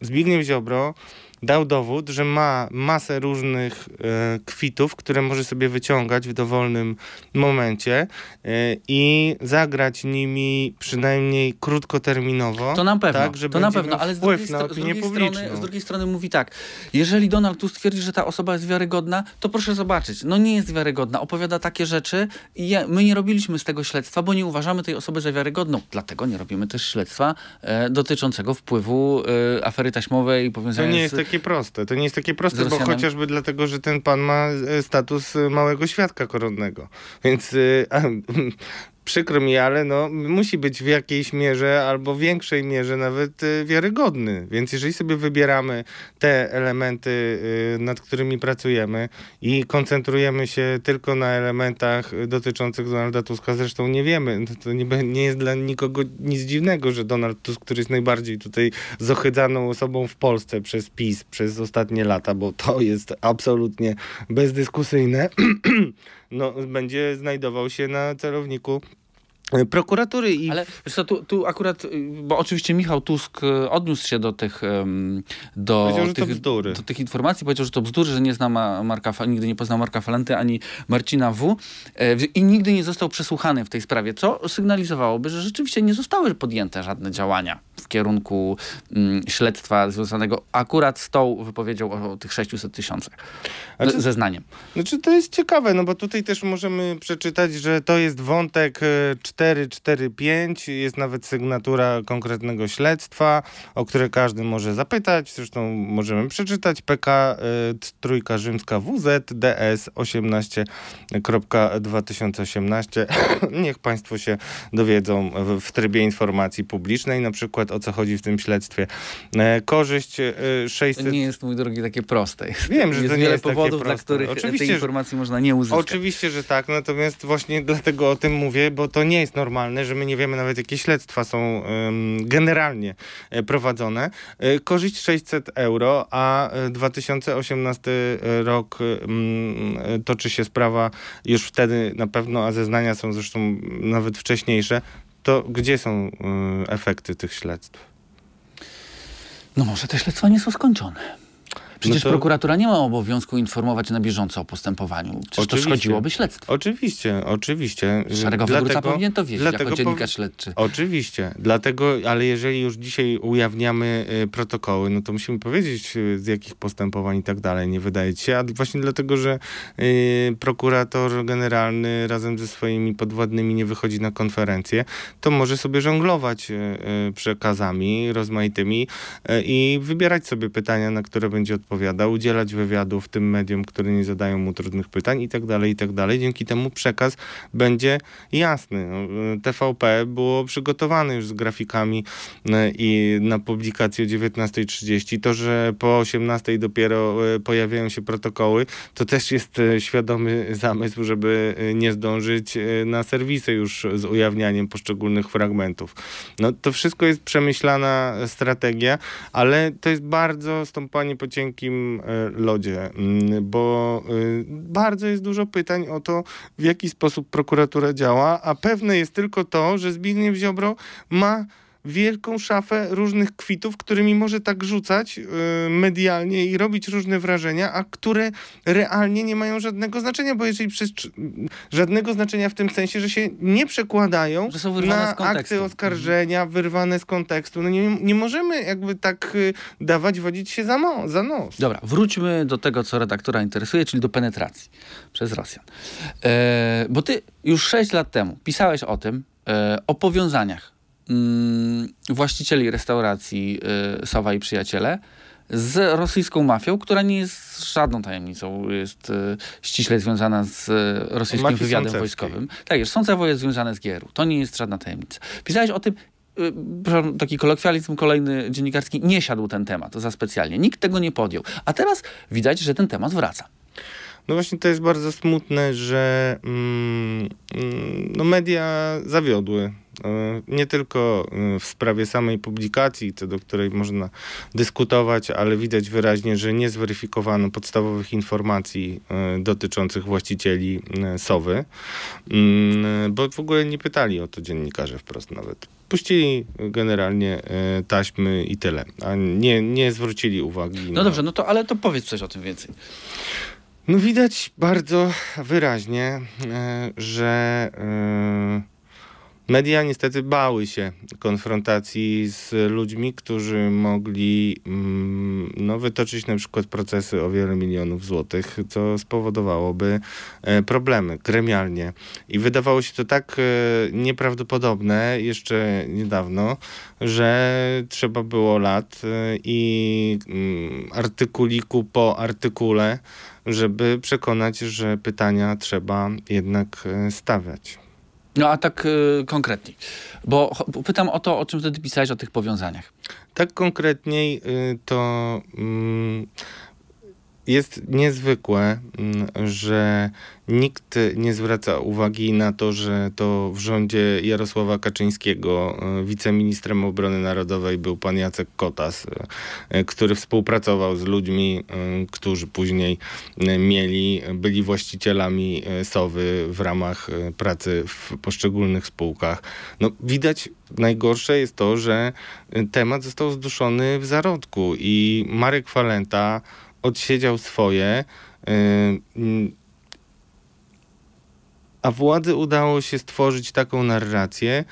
Zbigniew Ziobro dał dowód, że ma masę różnych e, kwitów, które może sobie wyciągać w dowolnym momencie e, i zagrać nimi przynajmniej krótkoterminowo. To na pewno, tak, to na pewno, ale z drugiej, na z, drugiej strony, z drugiej strony mówi tak, jeżeli Donald Tusk twierdzi, że ta osoba jest wiarygodna, to proszę zobaczyć, no nie jest wiarygodna, opowiada takie rzeczy i ja, my nie robiliśmy z tego śledztwa, bo nie uważamy tej osoby za wiarygodną, dlatego nie robimy też śledztwa e, dotyczącego wpływu e, afery taśmowej i To powiązania nie jest z... takie proste. To nie jest takie proste, bo chociażby dlatego, że ten pan ma e, status e, małego świadka koronnego. Więc e, a, przykro mi, ale no, musi być w jakiejś mierze albo większej mierze nawet e, wiarygodny. Więc jeżeli sobie wybieramy te elementy, e, nad którymi pracujemy i koncentrujemy się tylko na elementach dotyczących Donalda Tuska, zresztą nie wiemy, to, to nie, nie jest dla nikogo nic dziwnego, że Donald Tusk, który jest najbardziej tutaj zohydzaną osobą w Polsce przez PiS przez ostatnie lata, bo to jest absolutnie bezdyskusyjne, no, będzie znajdował się na celowniku prokuratury i Ale wiesz co, tu, tu akurat, y, bo oczywiście Michał Tusk y, odniósł się do tych, do, tych, do tych informacji, powiedział, że to bzdury, że nie zna Ma- Marka, nigdy nie poznał Marka Falenty ani Marcina W. e, w- I nigdy nie został przesłuchany w tej sprawie, co sygnalizowałoby, że rzeczywiście nie zostały podjęte żadne działania w kierunku mm, śledztwa związanego akurat z tą wypowiedzią o, o tych 600 tysiącach. Zeznaniem. Znaczy to jest ciekawe, no bo tutaj też możemy przeczytać, że to jest wątek e, 445, jest nawet sygnatura konkretnego śledztwa, o które każdy może zapytać, zresztą możemy przeczytać PK e, trójka rzymska WZ DS 18.2018. Niech Państwo się dowiedzą w, w trybie informacji publicznej, na przykład o co chodzi w tym śledztwie. E, Korzyść e, To 600... nie jest, mój drogi, takie proste. Wiem, że jest to nie wiele jest takie powodów, dla których Oczywiście, tej że- informacji można nie uzyskać. Oczywiście, że tak, natomiast właśnie dlatego o tym mówię, bo to nie jest normalne, że my nie wiemy nawet jakie śledztwa są generalnie e, prowadzone. E, korzyść 600 euro, a e, 2018 rok em, e, toczy się sprawa już wtedy na pewno, a zeznania są zresztą nawet wcześniejsze. To gdzie są efekty tych śledztw? No może te śledztwa nie są skończone. Przecież No to- prokuratura nie ma obowiązku informować na bieżąco o postępowaniu. Przecież to Oczywiście. szkodziłoby śledztwu. Oczywiście, oczywiście. Szeregowy Dlatego- powinien to wiedzieć dlatego jako dziennikarz śledczy. Oczywiście, dlatego, ale jeżeli już dzisiaj ujawniamy y, protokoły, no to musimy powiedzieć y, z jakich postępowań i tak dalej, nie wydaje ci się, a właśnie dlatego, że y, prokurator generalny razem ze swoimi podwładnymi nie wychodzi na konferencję, to może sobie żonglować y, y, przekazami rozmaitymi y, i wybierać sobie pytania, na które będzie odpowiadał, udzielać wywiadów tym mediom, które nie zadają mu trudnych pytań i tak dalej, i tak dalej. Dzięki temu przekaz będzie jasny. No, y, TVP było przygotowane już z grafikami y, i na publikację o 19.30. To, że po 18.00 dopiero y, pojawiają się protokoły, to też jest świadomy zamysł, żeby nie zdążyć na serwisy już z ujawnianiem poszczególnych fragmentów. No to wszystko jest przemyślana strategia, ale to jest bardzo stąpanie po cienkim e, lodzie, mm, bo y, bardzo jest dużo pytań o to, w jaki sposób prokuratura działa, a pewne jest tylko to, że Zbigniew Ziobro ma wielką szafę różnych kwitów, którymi może tak rzucać y, medialnie i robić różne wrażenia, a które realnie nie mają żadnego znaczenia, bo jeżeli przez żadnego znaczenia w tym sensie, że się nie przekładają Że są wyrwane na akty oskarżenia, wyrwane z kontekstu. No nie, nie możemy jakby tak y, dawać, wodzić się za, mo- za nos. Dobra, wróćmy do tego, co redaktora interesuje, czyli do penetracji przez Rosjan. E, bo ty już 6 lat temu pisałeś o tym, e, o powiązaniach właścicieli restauracji e, Sowa i Przyjaciele z rosyjską mafią, która nie jest żadną tajemnicą, jest e, ściśle związana z e, rosyjskim Mafii wywiadem sącewskiej. wojskowym. Tak jest, Sącewo jest związane z GRU. To nie jest żadna tajemnica. Pisałeś o tym, y, taki kolokwializm kolejny dziennikarski, nie siadł ten temat za specjalnie. Nikt tego nie podjął. A teraz widać, że ten temat wraca. No właśnie to jest bardzo smutne, że mm, mm, no media zawiodły. E, Nie tylko e, w sprawie samej publikacji, co do której można dyskutować, ale widać wyraźnie, że nie zweryfikowano podstawowych informacji e, dotyczących właścicieli Sowy, Mm, bo w ogóle nie pytali o to dziennikarze wprost nawet. Puścili generalnie taśmy i tyle, a nie, nie zwrócili uwagi No na... dobrze, no to ale to powiedz coś o tym więcej. No widać bardzo wyraźnie, e, że e, media niestety bały się konfrontacji z ludźmi, którzy mogli mm, no, wytoczyć na przykład procesy o wiele milionów złotych, co spowodowałoby e, problemy gremialnie. I wydawało się to tak nieprawdopodobne jeszcze niedawno, że trzeba było lat i mm, artykuliku po artykule, żeby przekonać, że pytania trzeba jednak e, stawiać. No a tak y, konkretniej. Bo pytam o to, o czym wtedy pisałeś, o tych powiązaniach. Tak konkretniej y, to mm, jest niezwykłe, mm, że nikt nie zwraca uwagi na to, że to w rządzie Jarosława Kaczyńskiego y, wiceministrem obrony narodowej był pan Jacek Kotas, y, y, który współpracował z ludźmi, którzy później mieli, byli właścicielami Sowy w ramach pracy w poszczególnych spółkach. No, widać, najgorsze jest to, że temat został zduszony w zarodku i Marek Falenta odsiedział swoje, y, mm, a władzy udało się stworzyć taką narrację,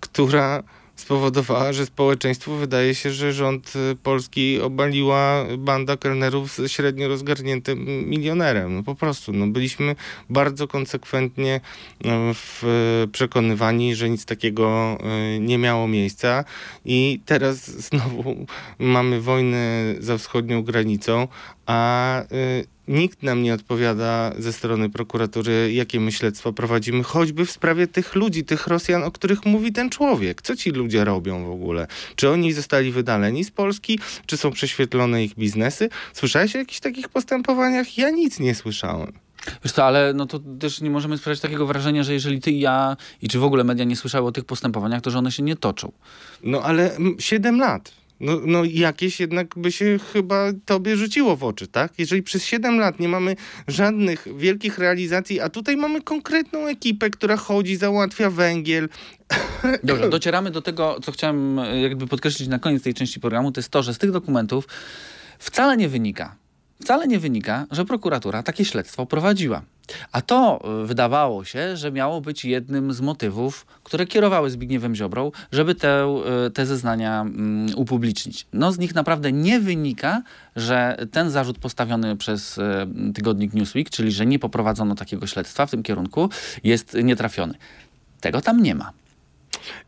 która spowodowała, że społeczeństwu wydaje się, że rząd y, polski obaliła banda kelnerów z średnio rozgarniętym milionerem. No po prostu, no byliśmy bardzo konsekwentnie no, w, przekonywani, że nic takiego y, nie miało miejsca i teraz znowu mamy wojnę za wschodnią granicą, a y, nikt nam nie odpowiada ze strony prokuratury, jakie my śledztwo prowadzimy, choćby w sprawie tych ludzi, tych Rosjan, o których mówi ten człowiek. Co ci ludzie robią w ogóle? Czy oni zostali wydaleni z Polski? Czy są prześwietlone ich biznesy? Słyszałeś o jakichś takich postępowaniach? Ja nic nie słyszałem. Wiesz co, ale no to też nie możemy sprawiać takiego wrażenia, że jeżeli ty i ja, i czy w ogóle media nie słyszały o tych postępowaniach, to że one się nie toczą. No ale mm, 7 lat. No, no jakieś jednak by się chyba tobie rzuciło w oczy, tak? Jeżeli przez 7 lat nie mamy żadnych wielkich realizacji, a tutaj mamy konkretną ekipę, która chodzi, załatwia węgiel. Dobrze, docieramy do tego, co chciałem e, jakby podkreślić na koniec tej części programu, to jest to, że z tych dokumentów wcale nie wynika, wcale nie wynika, że prokuratura takie śledztwo prowadziła. A to y, wydawało się, że miało być jednym z motywów, które kierowały Zbigniewem Ziobrą, żeby te, y, te zeznania mm, upublicznić. No z nich naprawdę nie wynika, że ten zarzut postawiony przez y, tygodnik Newsweek, czyli że nie poprowadzono takiego śledztwa w tym kierunku, jest nietrafiony. Tego tam nie ma.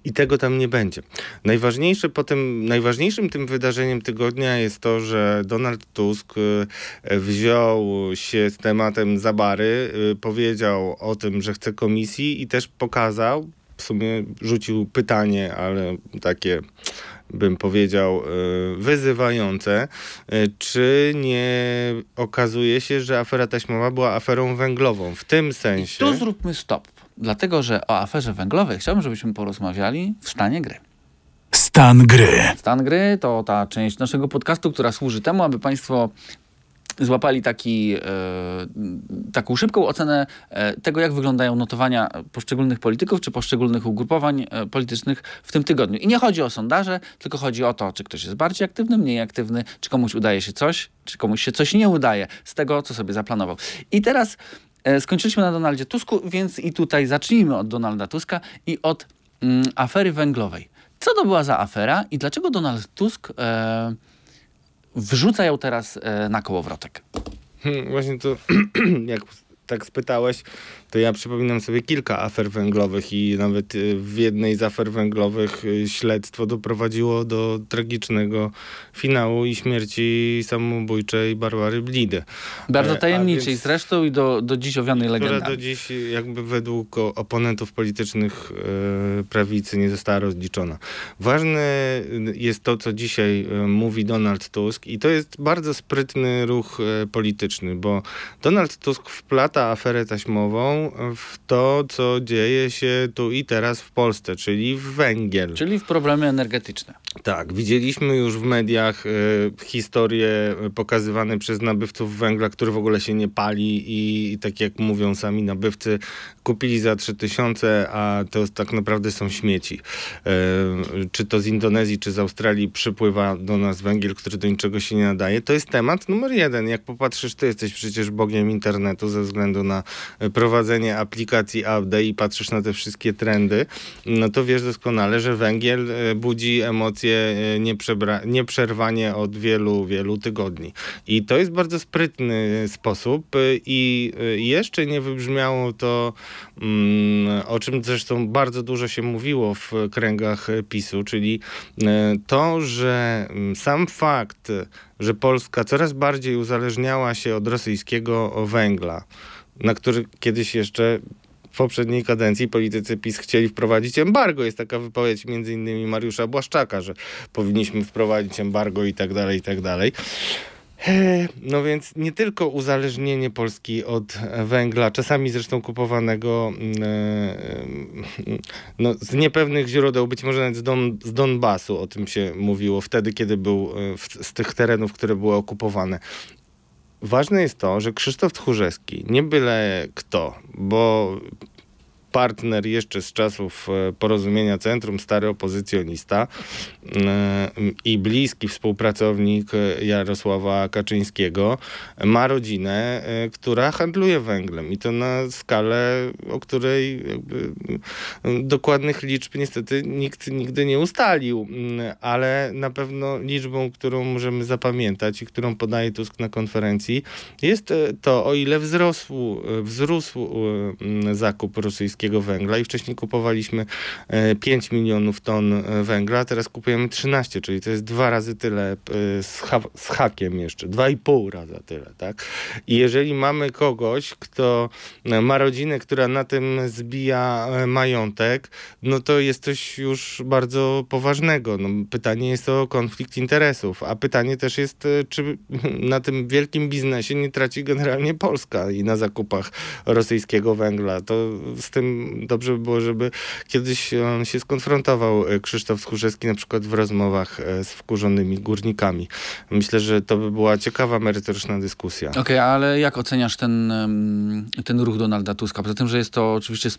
I tego tam nie będzie. Najważniejsze potem, najważniejszym tym wydarzeniem tygodnia jest to, że Donald Tusk e, wziął się z tematem Zabary, e, powiedział o tym, że chce komisji i też pokazał, w sumie rzucił pytanie, ale takie bym powiedział, e, wyzywające, czy nie okazuje się, że afera taśmowa była aferą węglową. W tym sensie. I tu zróbmy stop dlatego że o aferze węglowej chciałbym, żebyśmy porozmawiali w stanie gry. Stan gry. Stan gry to ta część naszego podcastu, która służy temu, aby Państwo złapali taki, e, taką szybką ocenę e, tego, jak wyglądają notowania poszczególnych polityków czy poszczególnych ugrupowań e, politycznych w tym tygodniu. I nie chodzi o sondaże, tylko chodzi o to, czy ktoś jest bardziej aktywny, mniej aktywny, czy komuś udaje się coś, czy komuś się coś nie udaje z tego, co sobie zaplanował. I teraz skończyliśmy na Donaldzie Tusku, więc i tutaj zacznijmy od Donalda Tuska i od mm, afery węglowej. Co to była za afera i dlaczego Donald Tusk e, wrzuca ją teraz e, na kołowrotek? Hmm, właśnie to, jak tak spytałeś, to ja przypominam sobie kilka afer węglowych i nawet y, w jednej z afer węglowych y, śledztwo doprowadziło do tragicznego finału i śmierci samobójczej Barbary Blidy. Bardzo e, tajemniczej więc, zresztą i do, do dziś owianej legendami. Która do dziś jakby według oponentów politycznych e, prawicy nie została rozliczona. Ważne jest to, co dzisiaj e, mówi Donald Tusk i to jest bardzo sprytny ruch polityczny, bo Donald Tusk wplata aferę taśmową w to, co dzieje się tu i teraz w Polsce, czyli w węgiel. Czyli w problemy energetyczne. Tak, widzieliśmy już w mediach y, historie pokazywane przez nabywców węgla, który w ogóle się nie pali i, i tak jak mówią sami nabywcy, kupili za 3000, a to tak naprawdę są śmieci. Y, czy to z Indonezji, czy z Australii przypływa do nas węgiel, który do niczego się nie nadaje. To jest temat numer jeden. Jak popatrzysz, ty jesteś przecież bogiem internetu ze względu na prowadzenie aplikacji Update i patrzysz na te wszystkie trendy, no to wiesz doskonale, że węgiel y, budzi emocje E, nieprzerwanie od wielu, wielu tygodni. I to jest bardzo sprytny sposób e, i e, jeszcze nie wybrzmiało to, mm, o czym zresztą bardzo dużo się mówiło w kręgach PiSu, czyli to, że mm, sam fakt, że Polska coraz bardziej uzależniała się od rosyjskiego węgla, na który kiedyś jeszcze w poprzedniej kadencji politycy PiS chcieli wprowadzić embargo. Jest taka wypowiedź między innymi Mariusza Błaszczaka, że powinniśmy wprowadzić embargo i tak dalej, i tak dalej. No więc nie tylko uzależnienie Polski od węgla, czasami zresztą kupowanego mm, e, no, z niepewnych źródeł, być może nawet z, Don, z Donbasu, o tym się mówiło wtedy, kiedy był e, w, z tych terenów, które były okupowane. Ważne jest to, że Krzysztof Tchórzewski, nie byle kto, bo partner jeszcze z czasów e, porozumienia Centrum, stary opozycjonista e, i bliski współpracownik e, Jarosława Kaczyńskiego, ma rodzinę, która handluje węglem. I to na skalę, o której dokładnych liczb niestety nikt nigdy nie ustalił, ale na pewno liczbą, którą możemy zapamiętać i którą podaje Tusk na konferencji, jest to, o ile wzrosł, wzrósł zakup rosyjskiego węgla i wcześniej kupowaliśmy e, 5 milionów ton e, węgla, a teraz kupujemy 13, czyli to jest dwa razy tyle e, z, ha z hakiem jeszcze, dwa i pół raza tyle, tak? I jeżeli mamy kogoś, kto e, ma rodzinę, która na tym zbija e, majątek, no to jest coś już bardzo poważnego. No, pytanie jest o konflikt interesów, a pytanie też jest, e, czy na tym wielkim biznesie nie traci generalnie Polska i na zakupach rosyjskiego węgla. To z tym dobrze by było, żeby kiedyś się skonfrontował e, Krzysztof Tchórzewski na przykład w rozmowach e, z wkurzonymi górnikami. Myślę, że to by była ciekawa, merytoryczna dyskusja. Okej, ale jak oceniasz ten, em, ten ruch Donalda Tuska? Poza tym, że jest to oczywiście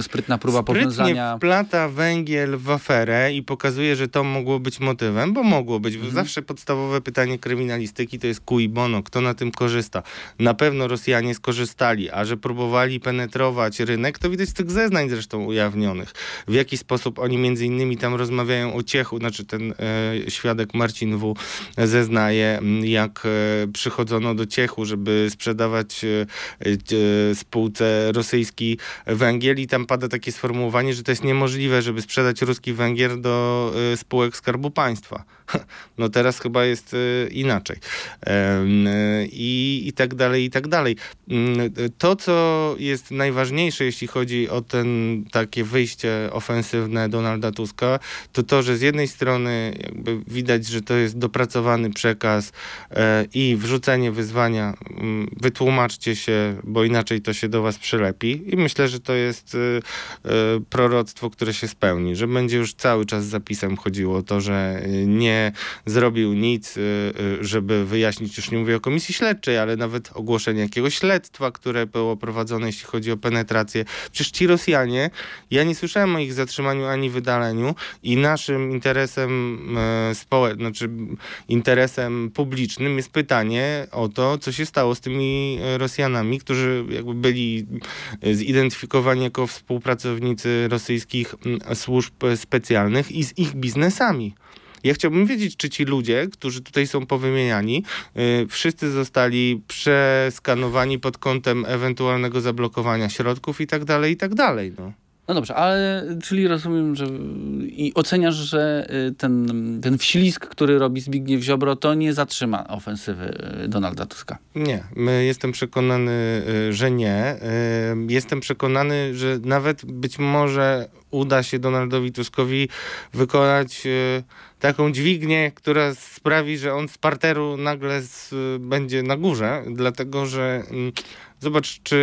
sprytna próba Sprytnie powiązania... wplata węgiel w aferę i pokazuje, że to mogło być motywem, bo mogło być. Mhm. Zawsze podstawowe pytanie kryminalistyki to jest cui bono, kto na tym korzysta. Na pewno Rosjanie skorzystali, a że próbowali penetrować rynek, to widać z tych zeznań zresztą ujawnionych. W jaki sposób oni między innymi tam rozmawiają o ciechu, znaczy ten e, świadek Marcin W. zeznaje, jak e, przychodzono do ciechu, żeby sprzedawać e, e, spółce rosyjski węgiel i tam pada takie sformułowanie, że to jest niemożliwe, żeby sprzedać ruski węgiel do y, spółek Skarbu Państwa. No teraz chyba jest y, inaczej. I, I tak dalej, i tak dalej. To, co jest najważniejsze, jeśli chodzi o ten takie wyjście ofensywne Donalda Tuska, to to, że z jednej strony jakby widać, że to jest dopracowany przekaz e, i wrzucenie wyzwania, mm, wytłumaczcie się, bo inaczej to się do was przylepi. I myślę, że to jest y, y, proroctwo, które się spełni, że będzie już cały czas zapisem chodziło o to, że y, nie zrobił nic, y, żeby wyjaśnić, już nie mówię o komisji śledczej, ale nawet ogłoszenie jakiegoś śledztwa, które było prowadzone, jeśli chodzi o penetrację. Przecież ci Rosjanie, ja nie słyszałem o ich zatrzymaniu ani wydaleniu i naszym interesem e, społecznym, znaczy interesem publicznym jest pytanie o to, co się stało z tymi e, Rosjanami, którzy jakby byli e, zidentyfikowani jako współpracownicy rosyjskich służb specjalnych i z ich biznesami. Ja chciałbym wiedzieć, czy ci ludzie, którzy tutaj są powymieniani, y, wszyscy zostali przeskanowani pod kątem ewentualnego zablokowania środków i tak dalej, i tak dalej. No. No dobrze, ale czyli rozumiem, że i oceniasz, że y, ten, ten wślizg, który robi Zbigniew Ziobro, to nie zatrzyma ofensywy y, Donalda Tuska. Nie, jestem przekonany, y, że nie. Jestem przekonany, że nawet być może uda się Donaldowi Tuskowi wykonać taką dźwignię, która sprawi, że on z parteru nagle z, będzie na górze, dlatego że mm, zobacz, czy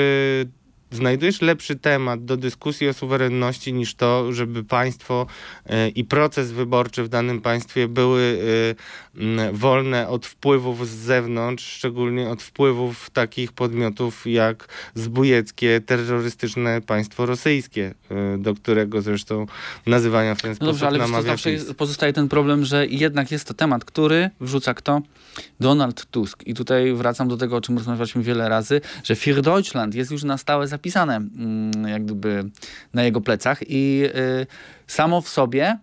znajdujesz lepszy temat do dyskusji o suwerenności niż to, żeby państwo e, i proces wyborczy w danym państwie były e, wolne od wpływów z zewnątrz, szczególnie od wpływów takich podmiotów jak zbójeckie, terrorystyczne państwo rosyjskie, e, do którego zresztą nazywania w ten No sposób dobrze, ale namawia zawsze jest, pozostaje ten problem, że jednak jest to temat, który wrzuca kto? Donald Tusk. I tutaj wracam do tego, o czym rozmawialiśmy wiele razy, że Für Deutschland jest już na stałe zapisane mm, jak gdyby na jego plecach i y, samo w sobie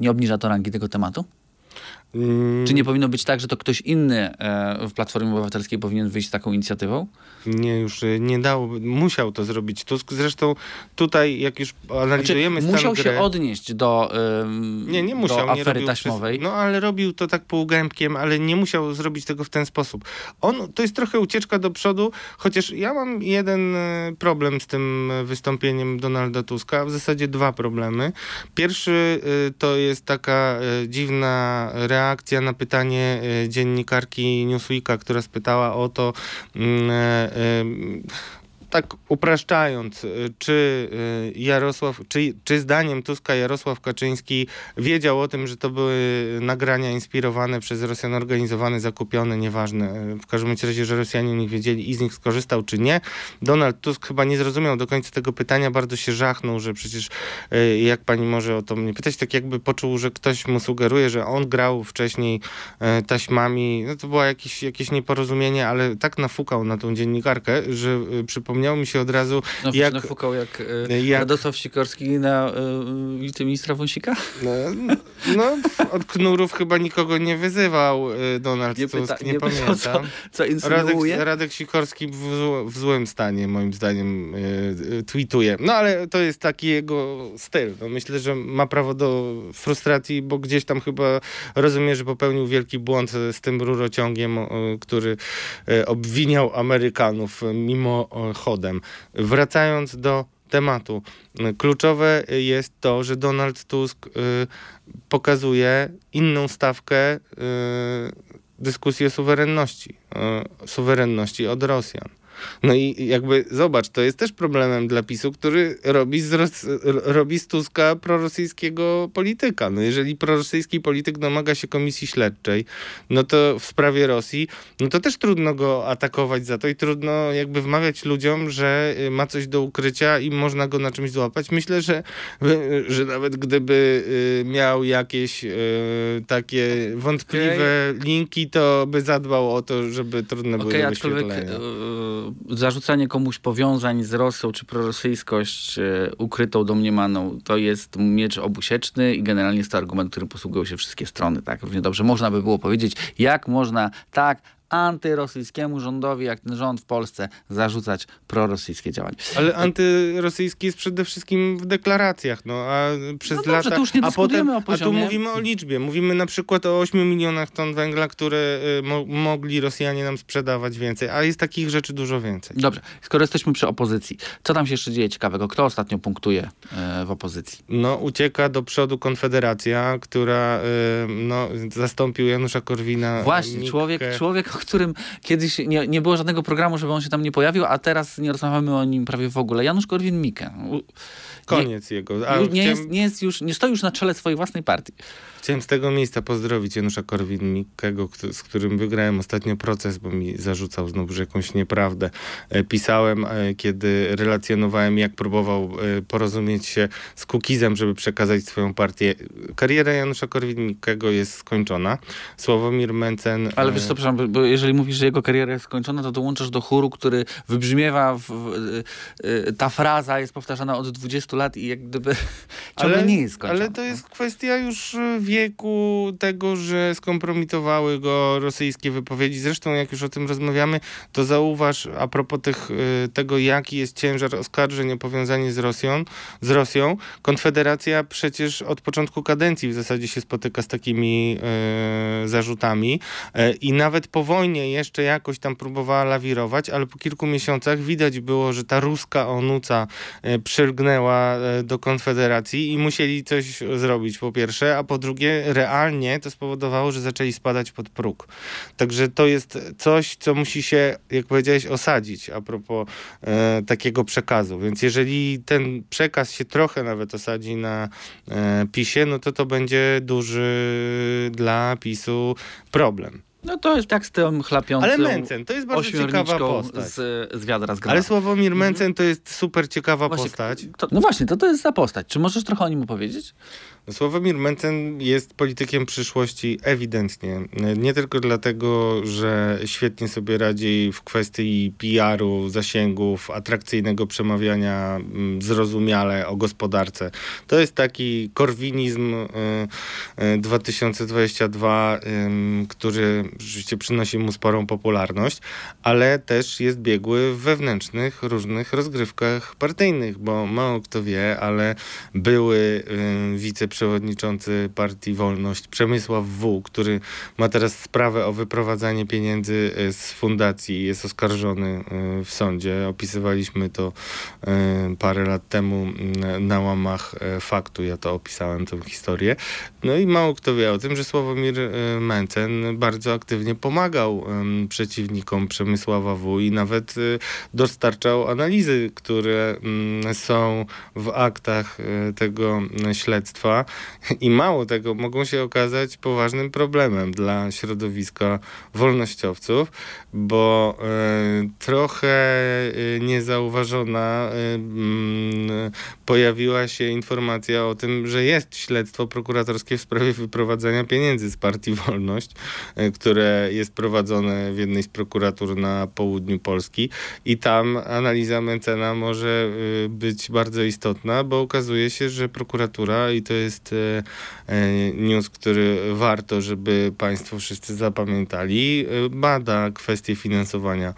nie obniża to rangi tego tematu? Mm, Czy nie powinno być tak, że to ktoś inny e, w Platformie Obywatelskiej powinien wyjść z taką inicjatywą? Nie, już y, nie dało, musiał to zrobić Tusk. Zresztą tutaj, jak już analizujemy Znaczy, musiał gry, się odnieść do, ym, Nie, nie musiał. do nie afery robił taśmowej. Przez, no ale robił to tak półgębkiem, ale nie musiał zrobić tego w ten sposób. On, to jest trochę ucieczka do przodu, chociaż ja mam jeden e, problem z tym e, wystąpieniem Donalda Tuska, w zasadzie dwa problemy. Pierwszy e, to jest taka e, dziwna reakcja na pytanie e, dziennikarki Newsweeka, która spytała o to, mm, e, e, tak upraszczając, y, czy y, Jarosław, czy, czy zdaniem Tuska Jarosław Kaczyński wiedział o tym, że to były nagrania inspirowane przez Rosjan, organizowane, zakupione, nieważne. W każdym razie, że Rosjanie nie wiedzieli i z nich skorzystał, czy nie. Donald Tusk chyba nie zrozumiał do końca tego pytania, bardzo się żachnął, że przecież y, jak pani może o to mnie pytać, tak jakby poczuł, że ktoś mu sugeruje, że on grał wcześniej taśmami. No to było jakieś, jakieś nieporozumienie, ale tak nafukał na tą dziennikarkę, że y, przypomniało mi się od razu, No, jak... Nafukał jak, y, jak- Radosław Sikorski na y, wiceministra Wąsika? No, no, od knurów chyba nikogo nie wyzywał y, Donald Nie Tusk, pyta- nie, nie pamiętam. Co Radek, insynuuje? Radek Sikorski w, zł- w złym stanie, moim zdaniem, y, tweetuje. No ale to jest taki jego styl. No, myślę, że ma prawo do frustracji, bo gdzieś tam chyba rozumie, że popełnił wielki błąd z tym rurociągiem, który obwiniał Amerykanów y, Wracając do tematu. Kluczowe jest to, że Donald Tusk y, pokazuje inną stawkę y, dyskusji o suwerenności. y, suwerenności od Rosjan. No i jakby zobacz, to jest też problemem dla PiSu, który robi z, Ros- robi z Tuska prorosyjskiego polityka. No jeżeli prorosyjski polityk domaga się komisji śledczej, no to w sprawie Rosji, no to też trudno go atakować za to i trudno jakby wmawiać ludziom, że y, ma coś do ukrycia i można go na czymś złapać. Myślę, że, y, że nawet gdyby y, miał jakieś takie wątpliwe linki, to by zadbał o to, żeby trudne były Okej, do aczkolwiek wyświetlenia. Zarzucanie komuś powiązań z Rosją czy prorosyjskość e, ukrytą, domniemaną, to jest miecz obusieczny i generalnie jest to argument, którym posługują się wszystkie strony. Tak, równie dobrze można by było powiedzieć, jak można tak antyrosyjskiemu rządowi, jak ten rząd w Polsce, zarzucać prorosyjskie działania. Ale antyrosyjski jest przede wszystkim w deklaracjach, no a przez No dobrze, lata... już nie a potem, o A tu poziomie. mówimy o liczbie. Mówimy na przykład o 8 milionach ton węgla, które y, mo mogli Rosjanie nam sprzedawać więcej, a jest takich rzeczy dużo więcej. Dobrze, skoro jesteśmy przy opozycji, co tam się jeszcze dzieje ciekawego? Kto ostatnio punktuje e, w opozycji? No, ucieka do przodu Konfederacja, która y, no, zastąpił Janusza Korwina. Właśnie, człowiek, człowiek, którym kiedyś nie, nie było żadnego programu, żeby on się tam nie pojawił, a teraz nie rozmawiamy o nim prawie w ogóle. Janusz Korwin-Mikke. Koniec jego. A nie, chciałem, jest, nie, jest już, nie stoi już na czele swojej własnej partii. Chciałem z tego miejsca pozdrowić Janusza Korwin-Mikkego, z którym wygrałem ostatnio proces, bo mi zarzucał znowu że jakąś nieprawdę. E, Pisałem, e, kiedy relacjonowałem, jak próbował e, porozumieć się z Kukizem, żeby przekazać swoją partię. Kariera Janusza Korwin-Mikkego jest skończona. Sławomir Mencen... Ale wiesz co, przepraszam, bo- jeżeli mówisz, że jego kariera jest skończona, to dołączasz do chóru, który wybrzmiewa, w, w, ta fraza jest powtarzana od 20 lat i jak gdyby ciągle nie jest skończona. Ale to jest kwestia już y, wieku tego, że skompromitowały go rosyjskie wypowiedzi. Zresztą jak już o tym rozmawiamy, to zauważ a propos tych, y, tego, jaki jest ciężar oskarżeń o powiązanie z Rosją, z Rosją. Konfederacja przecież od początku kadencji w zasadzie się spotyka z takimi y, zarzutami y, i nawet po wojnie jeszcze jakoś tam próbowała lawirować, ale po kilku miesiącach widać było, że ta ruska onuca e, przylgnęła do Konfederacji i musieli coś zrobić po pierwsze, a po drugie realnie to spowodowało, że zaczęli spadać pod próg. Także to jest coś, co musi się, jak powiedziałeś, osadzić a propos e, takiego przekazu. Więc jeżeli ten przekaz się trochę nawet osadzi na e, PiSie, no to to będzie duży dla PiSu problem. No to jest tak z tym chlapiącym Ale Mencen, to jest bardzo ciekawa postać. z, z wiadra z Ale. Sławomir Mencen to jest super ciekawa Właśnie, postać. To, no właśnie, to to jest za postać. Czy możesz trochę o nim opowiedzieć? Sławomir Mencen jest politykiem przyszłości ewidentnie. Nie tylko dlatego, że świetnie sobie radzi w kwestii PR-u, zasięgów, atrakcyjnego przemawiania mm, zrozumiale o gospodarce. To jest taki korwinizm y, y, 2022, ym, który rzeczywiście przynosi mu sporą popularność, ale też jest biegły w wewnętrznych różnych rozgrywkach partyjnych, bo mało kto wie, ale były y, wiceprzewodniczący partii Wolność Przemysław W., który ma teraz sprawę o wyprowadzanie pieniędzy y, z fundacji, jest oskarżony y, w sądzie. Opisywaliśmy to y, parę lat temu y, na łamach y, faktu, ja to opisałem, tę historię. No i mało kto wie o tym, że Sławomir Mencen bardzo aktywnie pomagał przeciwnikom Przemysława W. i nawet y, dostarczał analizy, które mm, są w aktach y, tego mm, śledztwa i mało tego mogą się okazać poważnym problemem dla środowiska wolnościowców, bo y, trochę y, niezauważona y, mm, pojawiła się informacja o tym, że jest śledztwo prokuratorskie w sprawie wyprowadzania pieniędzy z partii Wolność, y, które jest prowadzone w jednej z prokuratur na południu Polski. I tam analiza Mencena może y, być bardzo istotna, bo okazuje się, że prokuratura i to jest y, y, news, który warto, żeby Państwo wszyscy zapamiętali, bada kwestie finansowania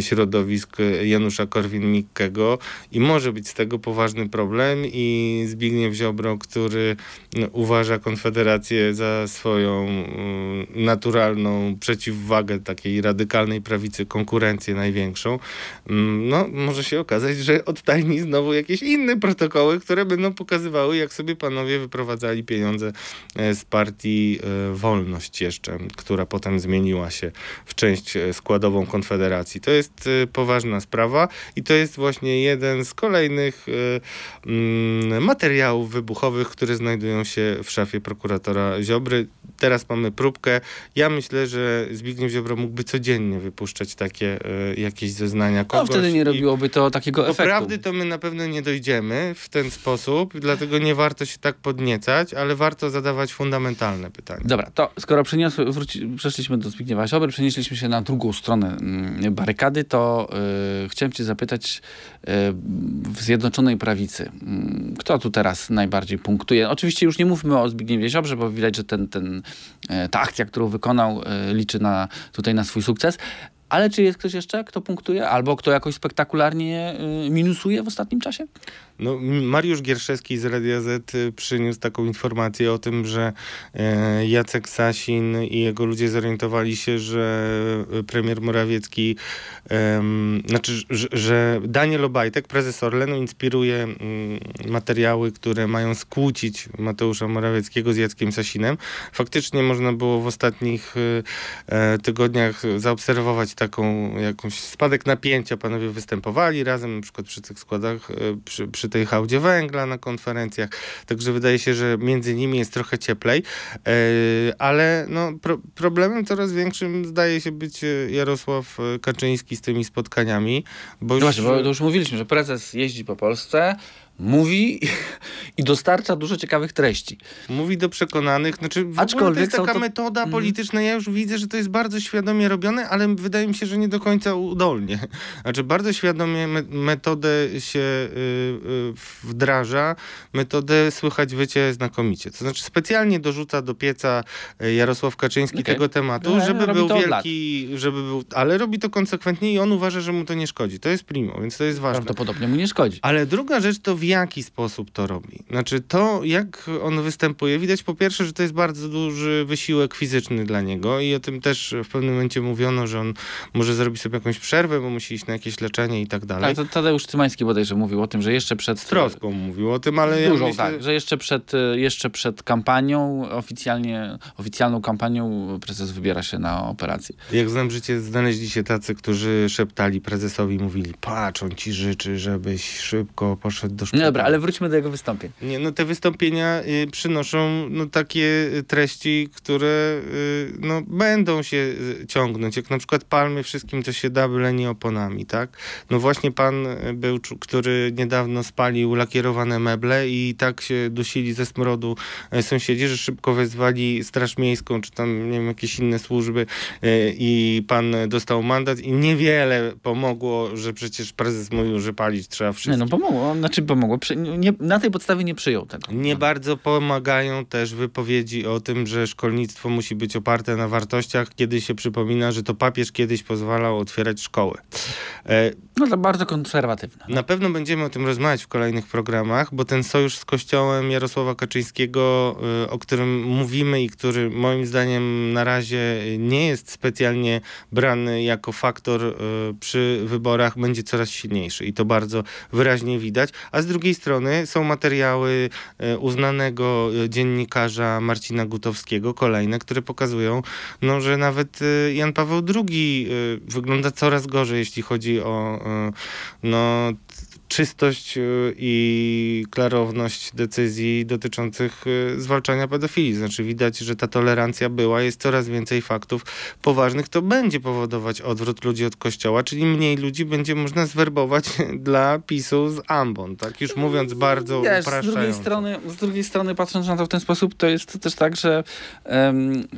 środowisk Janusza Korwin-Mikkego. I może być z tego poważny problem i Zbigniew Ziobro, który uważa Konfederację za swoją mm, naturalną przeciwwagę takiej radykalnej prawicy, konkurencję największą, mm, no może się okazać, że odtajni znowu jakieś inne protokoły, które będą pokazywały, jak sobie panowie wyprowadzali pieniądze e, z partii e, Wolność jeszcze, która potem zmieniła się w część e, składową Konfederacji. To jest poważna sprawa i to jest właśnie jeden z kolejnych mm, materiałów wybuchowych, które znajdują się w szafie prokuratora Ziobry. Teraz mamy próbkę. Ja myślę, że Zbigniew Ziobro mógłby codziennie wypuszczać takie e, jakieś zeznania No kogoś. wtedy nie robiłoby to takiego do efektu. prawdy to my na pewno nie dojdziemy w ten sposób, dlatego nie warto się tak podniecać, ale warto zadawać fundamentalne pytania. Dobra, to skoro przeniosły, wróci, przeszliśmy do Zbigniewa Ziobry, przenieśliśmy się na drugą stronę mm, barykady, to y, chciałem cię zapytać y, w Zjednoczonej Prawicy, mm, kto tu teraz najbardziej punktuje? Oczywiście już nie mówmy o Zbigniewie Ziobrze, bo widać, że ten, ten, y, ta akcja, którą wykonał, y, liczy na, tutaj na swój sukces. Ale czy jest ktoś jeszcze, kto punktuje? Albo kto jakoś spektakularnie y, minusuje w ostatnim czasie? No, Mariusz Gierszewski z Radia Z y, przyniósł taką informację o tym, że e, Jacek Sasin i jego ludzie zorientowali się, że premier Morawiecki, znaczy, że, że Daniel Obajtek, prezes Orlenu, inspiruje mm, materiały, które mają skłócić Mateusza Morawieckiego z Jackiem Sasinem. Faktycznie można było w ostatnich y, e, tygodniach zaobserwować taką jakąś spadek napięcia. Panowie występowali razem, na przykład przy tych składach, e, przy, przy tej hałdzie węgla na konferencjach. Także wydaje się, że między nimi jest trochę cieplej. E, ale no, pro, problemem coraz większym zdaje się być e, Jarosław Kaczyński z tymi spotkaniami. Bo No już, właśnie, bo już mówiliśmy, że prezes jeździ po Polsce, mówi i dostarcza dużo ciekawych treści. Mówi do przekonanych, znaczy w ogóle to Aczkolwiek jest taka to- metoda Mhm. polityczna, ja już widzę, że to jest bardzo świadomie robione, ale wydaje mi się, że nie do końca udolnie. Znaczy bardzo świadomie me metodę się y, y, wdraża, metodę słychać wycie znakomicie. To znaczy specjalnie dorzuca do pieca y, Jarosław Kaczyński Okej. tego tematu, Ale żeby był wielki, żeby był, ale robi to konsekwentnie i on uważa, że mu to nie szkodzi. To jest primo, więc to jest ważne. Prawdopodobnie mu nie szkodzi. Ale druga rzecz to w jaki sposób to robi. Znaczy to, jak on występuje, widać po pierwsze, że to jest bardzo duży wysiłek fizyczny dla niego i o tym też w pewnym momencie mówiono, że on może zrobić sobie jakąś przerwę, bo musi iść na jakieś leczenie i tak dalej. Ale to Tadeusz Cymański bodajże mówił o tym, że jeszcze przed... Z troską mówił o tym, ale ja Dużą, myślę, tak, że jeszcze przed, jeszcze przed kampanią, oficjalnie, oficjalną kampanią prezes wybiera się na operację. jak znam życie, znaleźli się tacy, którzy szeptali prezesowi, mówili, patrz, on ci życzy, żebyś szybko poszedł do No dobra, ale wróćmy do jego wystąpień. Nie, no te wystąpienia y, przynoszą no, takie treści, które y, no, będą się y, ciągnąć, jak na przykład palmy wszystkim, co się da, byle nie oponami, tak? No właśnie pan y, był, który niedawno spalił lakierowane meble i tak się dusili ze smrodu y, sąsiedzi, że szybko wezwali Straż Miejską, czy tam, nie wiem, jakieś inne służby y, i pan dostał mandat i niewiele pomogło, że przecież prezes mówił, że palić trzeba Nie, wszystko. no pomogło, znaczy pomogło. Przy, nie, na tej podstawie nie przyjął tego. Nie bardzo pomagają też wypowiedzi o tym, że szkolnictwo musi być oparte na wartościach, kiedy się przypomina, że to papież kiedyś pozwalał otwierać szkoły. E, No to bardzo konserwatywne. na pewno będziemy o tym rozmawiać w kolejnych programach, bo ten sojusz z kościołem Jarosława Kaczyńskiego, y, o którym mówimy i który moim zdaniem na razie nie jest specjalnie brany jako faktor y, przy wyborach, będzie coraz silniejszy i to bardzo wyraźnie widać. A z drugiej strony są materiały e, uznanego e, dziennikarza Marcina Gutowskiego, kolejne, które pokazują, no, że nawet e, Jan Paweł II wygląda coraz gorzej, jeśli chodzi o no, czystość e, i klarowność decyzji dotyczących e, zwalczania pedofilii. Znaczy widać, że ta tolerancja była, jest coraz więcej faktów poważnych. To będzie powodować odwrót ludzi od kościoła, czyli mniej ludzi będzie można zwerbować dla PiSu z ambon, tak? Już mówiąc bardzo Wiesz, z drugiej, strony, z drugiej strony, patrząc na to w ten sposób, to jest też tak, że em,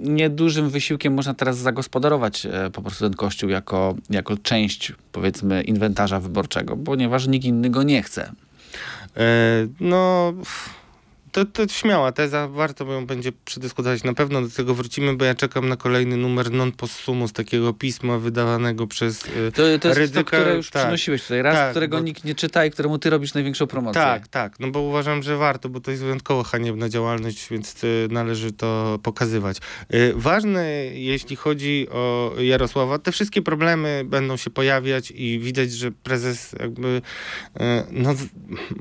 niedużym wysiłkiem można teraz zagospodarować e, po prostu ten kościół jako, jako część, powiedzmy, inwentarza wyborczego, ponieważ nikt inny go nie chce. E, no, to, to śmiała teza, warto ją będzie przedyskutować. Na pewno do tego wrócimy, bo ja czekam na kolejny numer non possumus, takiego pisma wydawanego przez e, To, to jest Ryzyka- to, które już tak. przynosiłeś tutaj raz, Tak, którego bo- nikt nie czyta i któremu ty robisz największą promocję. Tak, tak, no bo uważam, że warto, bo to jest wyjątkowo haniebna działalność, więc y, należy to pokazywać. Y, Ważne, jeśli chodzi o Jarosława, te wszystkie problemy będą się pojawiać i widać, że prezes jakby y, no,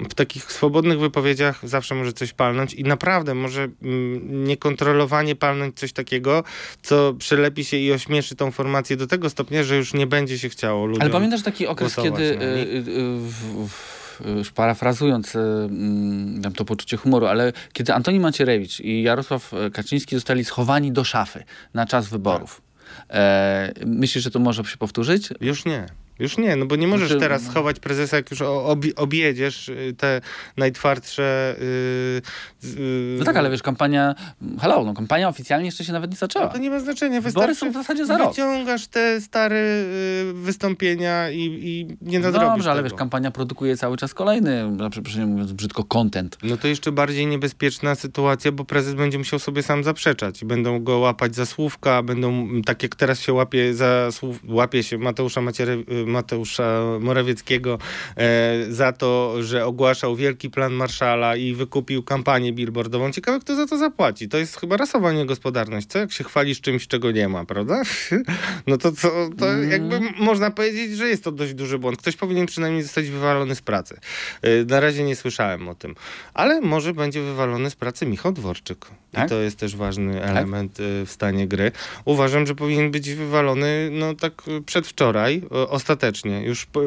w takich swobodnych wypowiedziach zawsze może coś palnąć i naprawdę może mm, niekontrolowanie palnąć coś takiego, co przylepi się i ośmieszy tą formację do tego stopnia, że już nie będzie się chciało ludziom. Ale pamiętasz taki okres, głosować kiedy, y, y, w, w, już parafrazując mm, tam to poczucie humoru, ale kiedy Antoni Macierewicz i Jarosław Kaczyński zostali schowani do szafy na czas wyborów. E, myślisz, że to może się powtórzyć? Już nie. Już nie, no bo nie możesz Znaczy, teraz no. schować prezesa, jak już o- obi- objedziesz y, te najtwardsze... y, z- y, No tak, ale wiesz, kampania, hello, no kampania oficjalnie jeszcze się nawet nie No zaczęła. to nie ma znaczenia. Wybory są w zasadzie za rok. Wyciągasz te stare y, wystąpienia i, i nie nadrobisz Dobrze, ale tego. wiesz, kampania produkuje cały czas kolejny, na przepraszam mówiąc brzydko, content. No to jeszcze bardziej niebezpieczna sytuacja, bo prezes będzie musiał sobie sam zaprzeczać. i Będą go łapać za słówka, będą, tak jak teraz się łapie za słów, łapie się Mateusza, Maciere, y, Mateusza Morawieckiego e, za to, że ogłaszał wielki plan Marszala i wykupił kampanię billboardową. Ciekawe, kto za to zapłaci. To jest chyba rasowa niegospodarność. Co jak się chwalisz czymś, czego nie ma, prawda? No to, to, to Mm. jakby można powiedzieć, że jest to dość duży błąd. Ktoś powinien przynajmniej zostać wywalony z pracy. Y, Na razie nie słyszałem o tym. Ale może będzie wywalony z pracy Michał Dworczyk. Tak? I to jest też ważny element y, w stanie gry. Uważam, że powinien być wywalony no tak przedwczoraj, y, ostatecznie. Już po,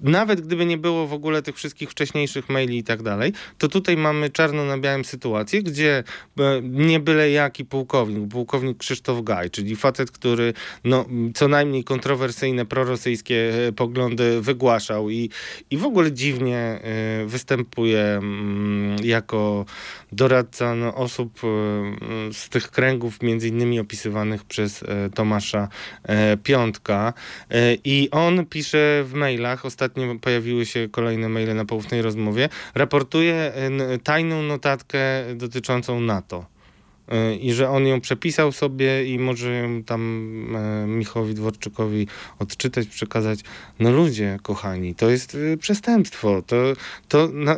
nawet gdyby nie było w ogóle tych wszystkich wcześniejszych maili i tak dalej, to tutaj mamy czarno na białym sytuację, gdzie y, nie byle jaki pułkownik, pułkownik Krzysztof Gaj, czyli facet, który no, co najmniej kontrowersyjne prorosyjskie e, poglądy wygłaszał i, i w ogóle dziwnie e, występuje mm, jako doradca no, osób e, z tych kręgów, między innymi opisywanych przez e, Tomasza e, Piątka. E, I on pisze w mailach, ostatnio pojawiły się kolejne maile na poufnej rozmowie, raportuje e, tajną notatkę dotyczącą NATO. Y, i że on ją przepisał sobie i może ją tam e, Michałowi Dworczykowi odczytać, przekazać. No ludzie, kochani, to jest y, przestępstwo. To, to na,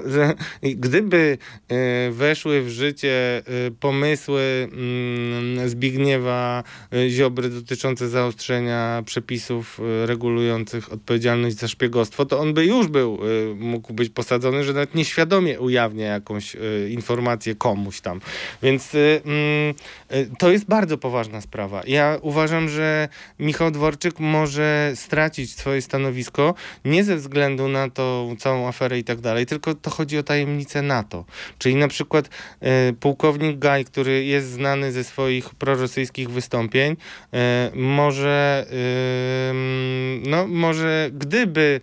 gdyby e, weszły w życie e, pomysły mm, Zbigniewa e, Ziobry dotyczące zaostrzenia przepisów e, regulujących odpowiedzialność za szpiegostwo, to on by już był, e, mógł być posadzony, że nawet nieświadomie ujawnia jakąś e, informację komuś tam. Więc mm, to jest bardzo poważna sprawa. Ja uważam, że Michał Dworczyk może stracić swoje stanowisko nie ze względu na tą całą aferę i tak dalej, tylko to chodzi o tajemnicę NATO. Czyli na przykład y, pułkownik Gaj, który jest znany ze swoich prorosyjskich wystąpień, y, może, no, może gdyby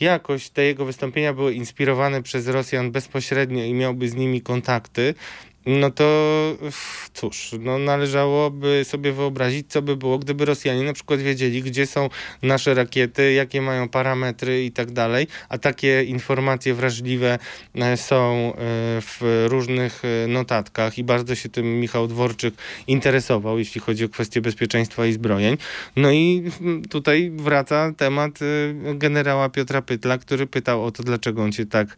jakoś te jego wystąpienia były inspirowane przez Rosjan bezpośrednio i miałby z nimi kontakty, no to cóż, no należałoby sobie wyobrazić, co by było, gdyby Rosjanie na przykład wiedzieli, gdzie są nasze rakiety, jakie mają parametry i tak dalej, a takie informacje wrażliwe e, są e, w różnych e, notatkach i bardzo się tym Michał Dworczyk interesował, jeśli chodzi o kwestie bezpieczeństwa i zbrojeń. No i mm, tutaj wraca temat generała Piotra Pytla, który pytał o to, dlaczego on się tak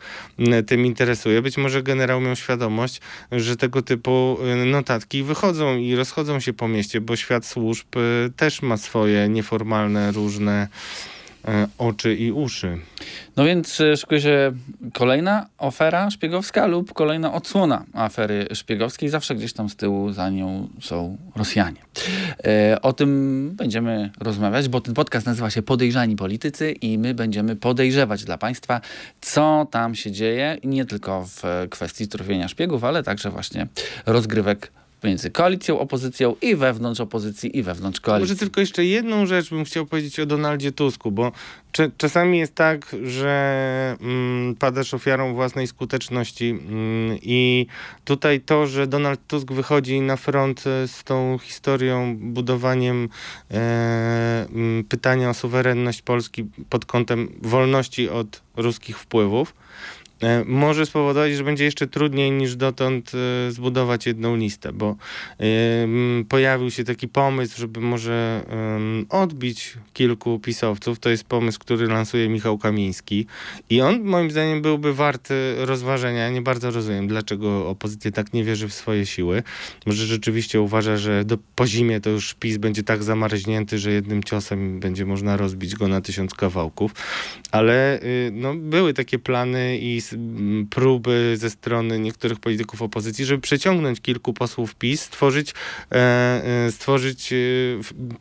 tym interesuje. Być może generał miał świadomość, że tego typu y, notatki wychodzą i rozchodzą się po mieście, bo świat służb y, też ma swoje nieformalne, różne oczy i uszy. No więc e, szykuje się kolejna afera szpiegowska lub kolejna odsłona afery szpiegowskiej. Zawsze gdzieś tam z tyłu za nią są Rosjanie. E, o tym będziemy rozmawiać, bo ten podcast nazywa się Podejrzani Politycy i my będziemy podejrzewać dla Państwa, co tam się dzieje. Nie tylko w e, kwestii tropienia szpiegów, ale także właśnie rozgrywek między koalicją, opozycją i wewnątrz opozycji, i wewnątrz koalicji. Może tylko jeszcze jedną rzecz bym chciał powiedzieć o Donaldzie Tusku, bo czasami jest tak, że mm, padasz ofiarą własnej skuteczności mm, i tutaj to, że Donald Tusk wychodzi na front e, z tą historią, budowaniem e, mm, pytania o suwerenność Polski pod kątem wolności od ruskich wpływów, może spowodować, że będzie jeszcze trudniej niż dotąd e, zbudować jedną listę, bo em, pojawił się taki pomysł, żeby może odbić kilku pisowców. To jest pomysł, który lansuje Michał Kamiński i on moim zdaniem byłby warty rozważenia. Nie bardzo rozumiem, dlaczego opozycja tak nie wierzy w swoje siły. Może rzeczywiście uważa, że do, po zimie to już PiS będzie tak zamarznięty, że jednym ciosem będzie można rozbić go na tysiąc kawałków. Ale y, no, były takie plany i próby ze strony niektórych polityków opozycji, żeby przeciągnąć kilku posłów PiS, stworzyć, e, e, stworzyć e,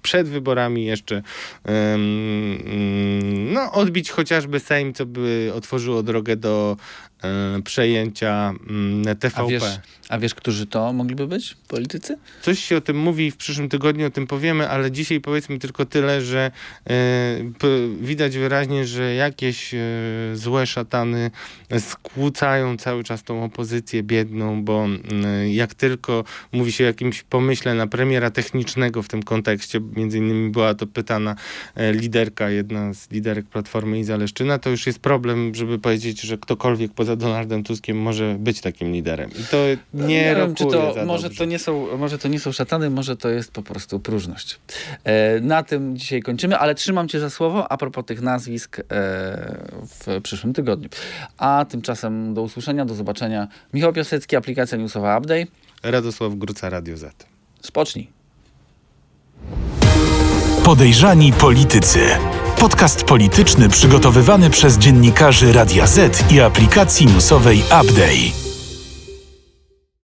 przed wyborami jeszcze mm, no, odbić chociażby Sejm, co by otworzyło drogę do przejęcia mm, TVP. A wiesz, a wiesz, którzy to mogliby być? Politycy? Coś się o tym mówi w przyszłym tygodniu, o tym powiemy, ale dzisiaj powiedzmy tylko tyle, że e, widać wyraźnie, że jakieś e, złe szatany skłócają cały czas tą opozycję biedną, bo mm, jak tylko mówi się o jakimś pomyśle na premiera technicznego w tym kontekście, między innymi była to pytana e, liderka, jedna z liderek Platformy i Zaleszczyna, to już jest problem, żeby powiedzieć, że ktokolwiek poza Donaldem Tuskiem może być takim liderem. I to nie, wiem, czy to, za może dobrze. to, nie są, może to nie są szatany, może to jest po prostu próżność. E, na tym dzisiaj kończymy, ale trzymam cię za słowo a propos tych nazwisk e, w przyszłym tygodniu. A tymczasem do usłyszenia, do zobaczenia. Michał Piasecki, aplikacja newsowa Update. Radosław Gruca, Radio Z. Spocznij. Podejrzani Politycy. Podcast polityczny przygotowywany przez dziennikarzy Radia Z i aplikacji newsowej Update.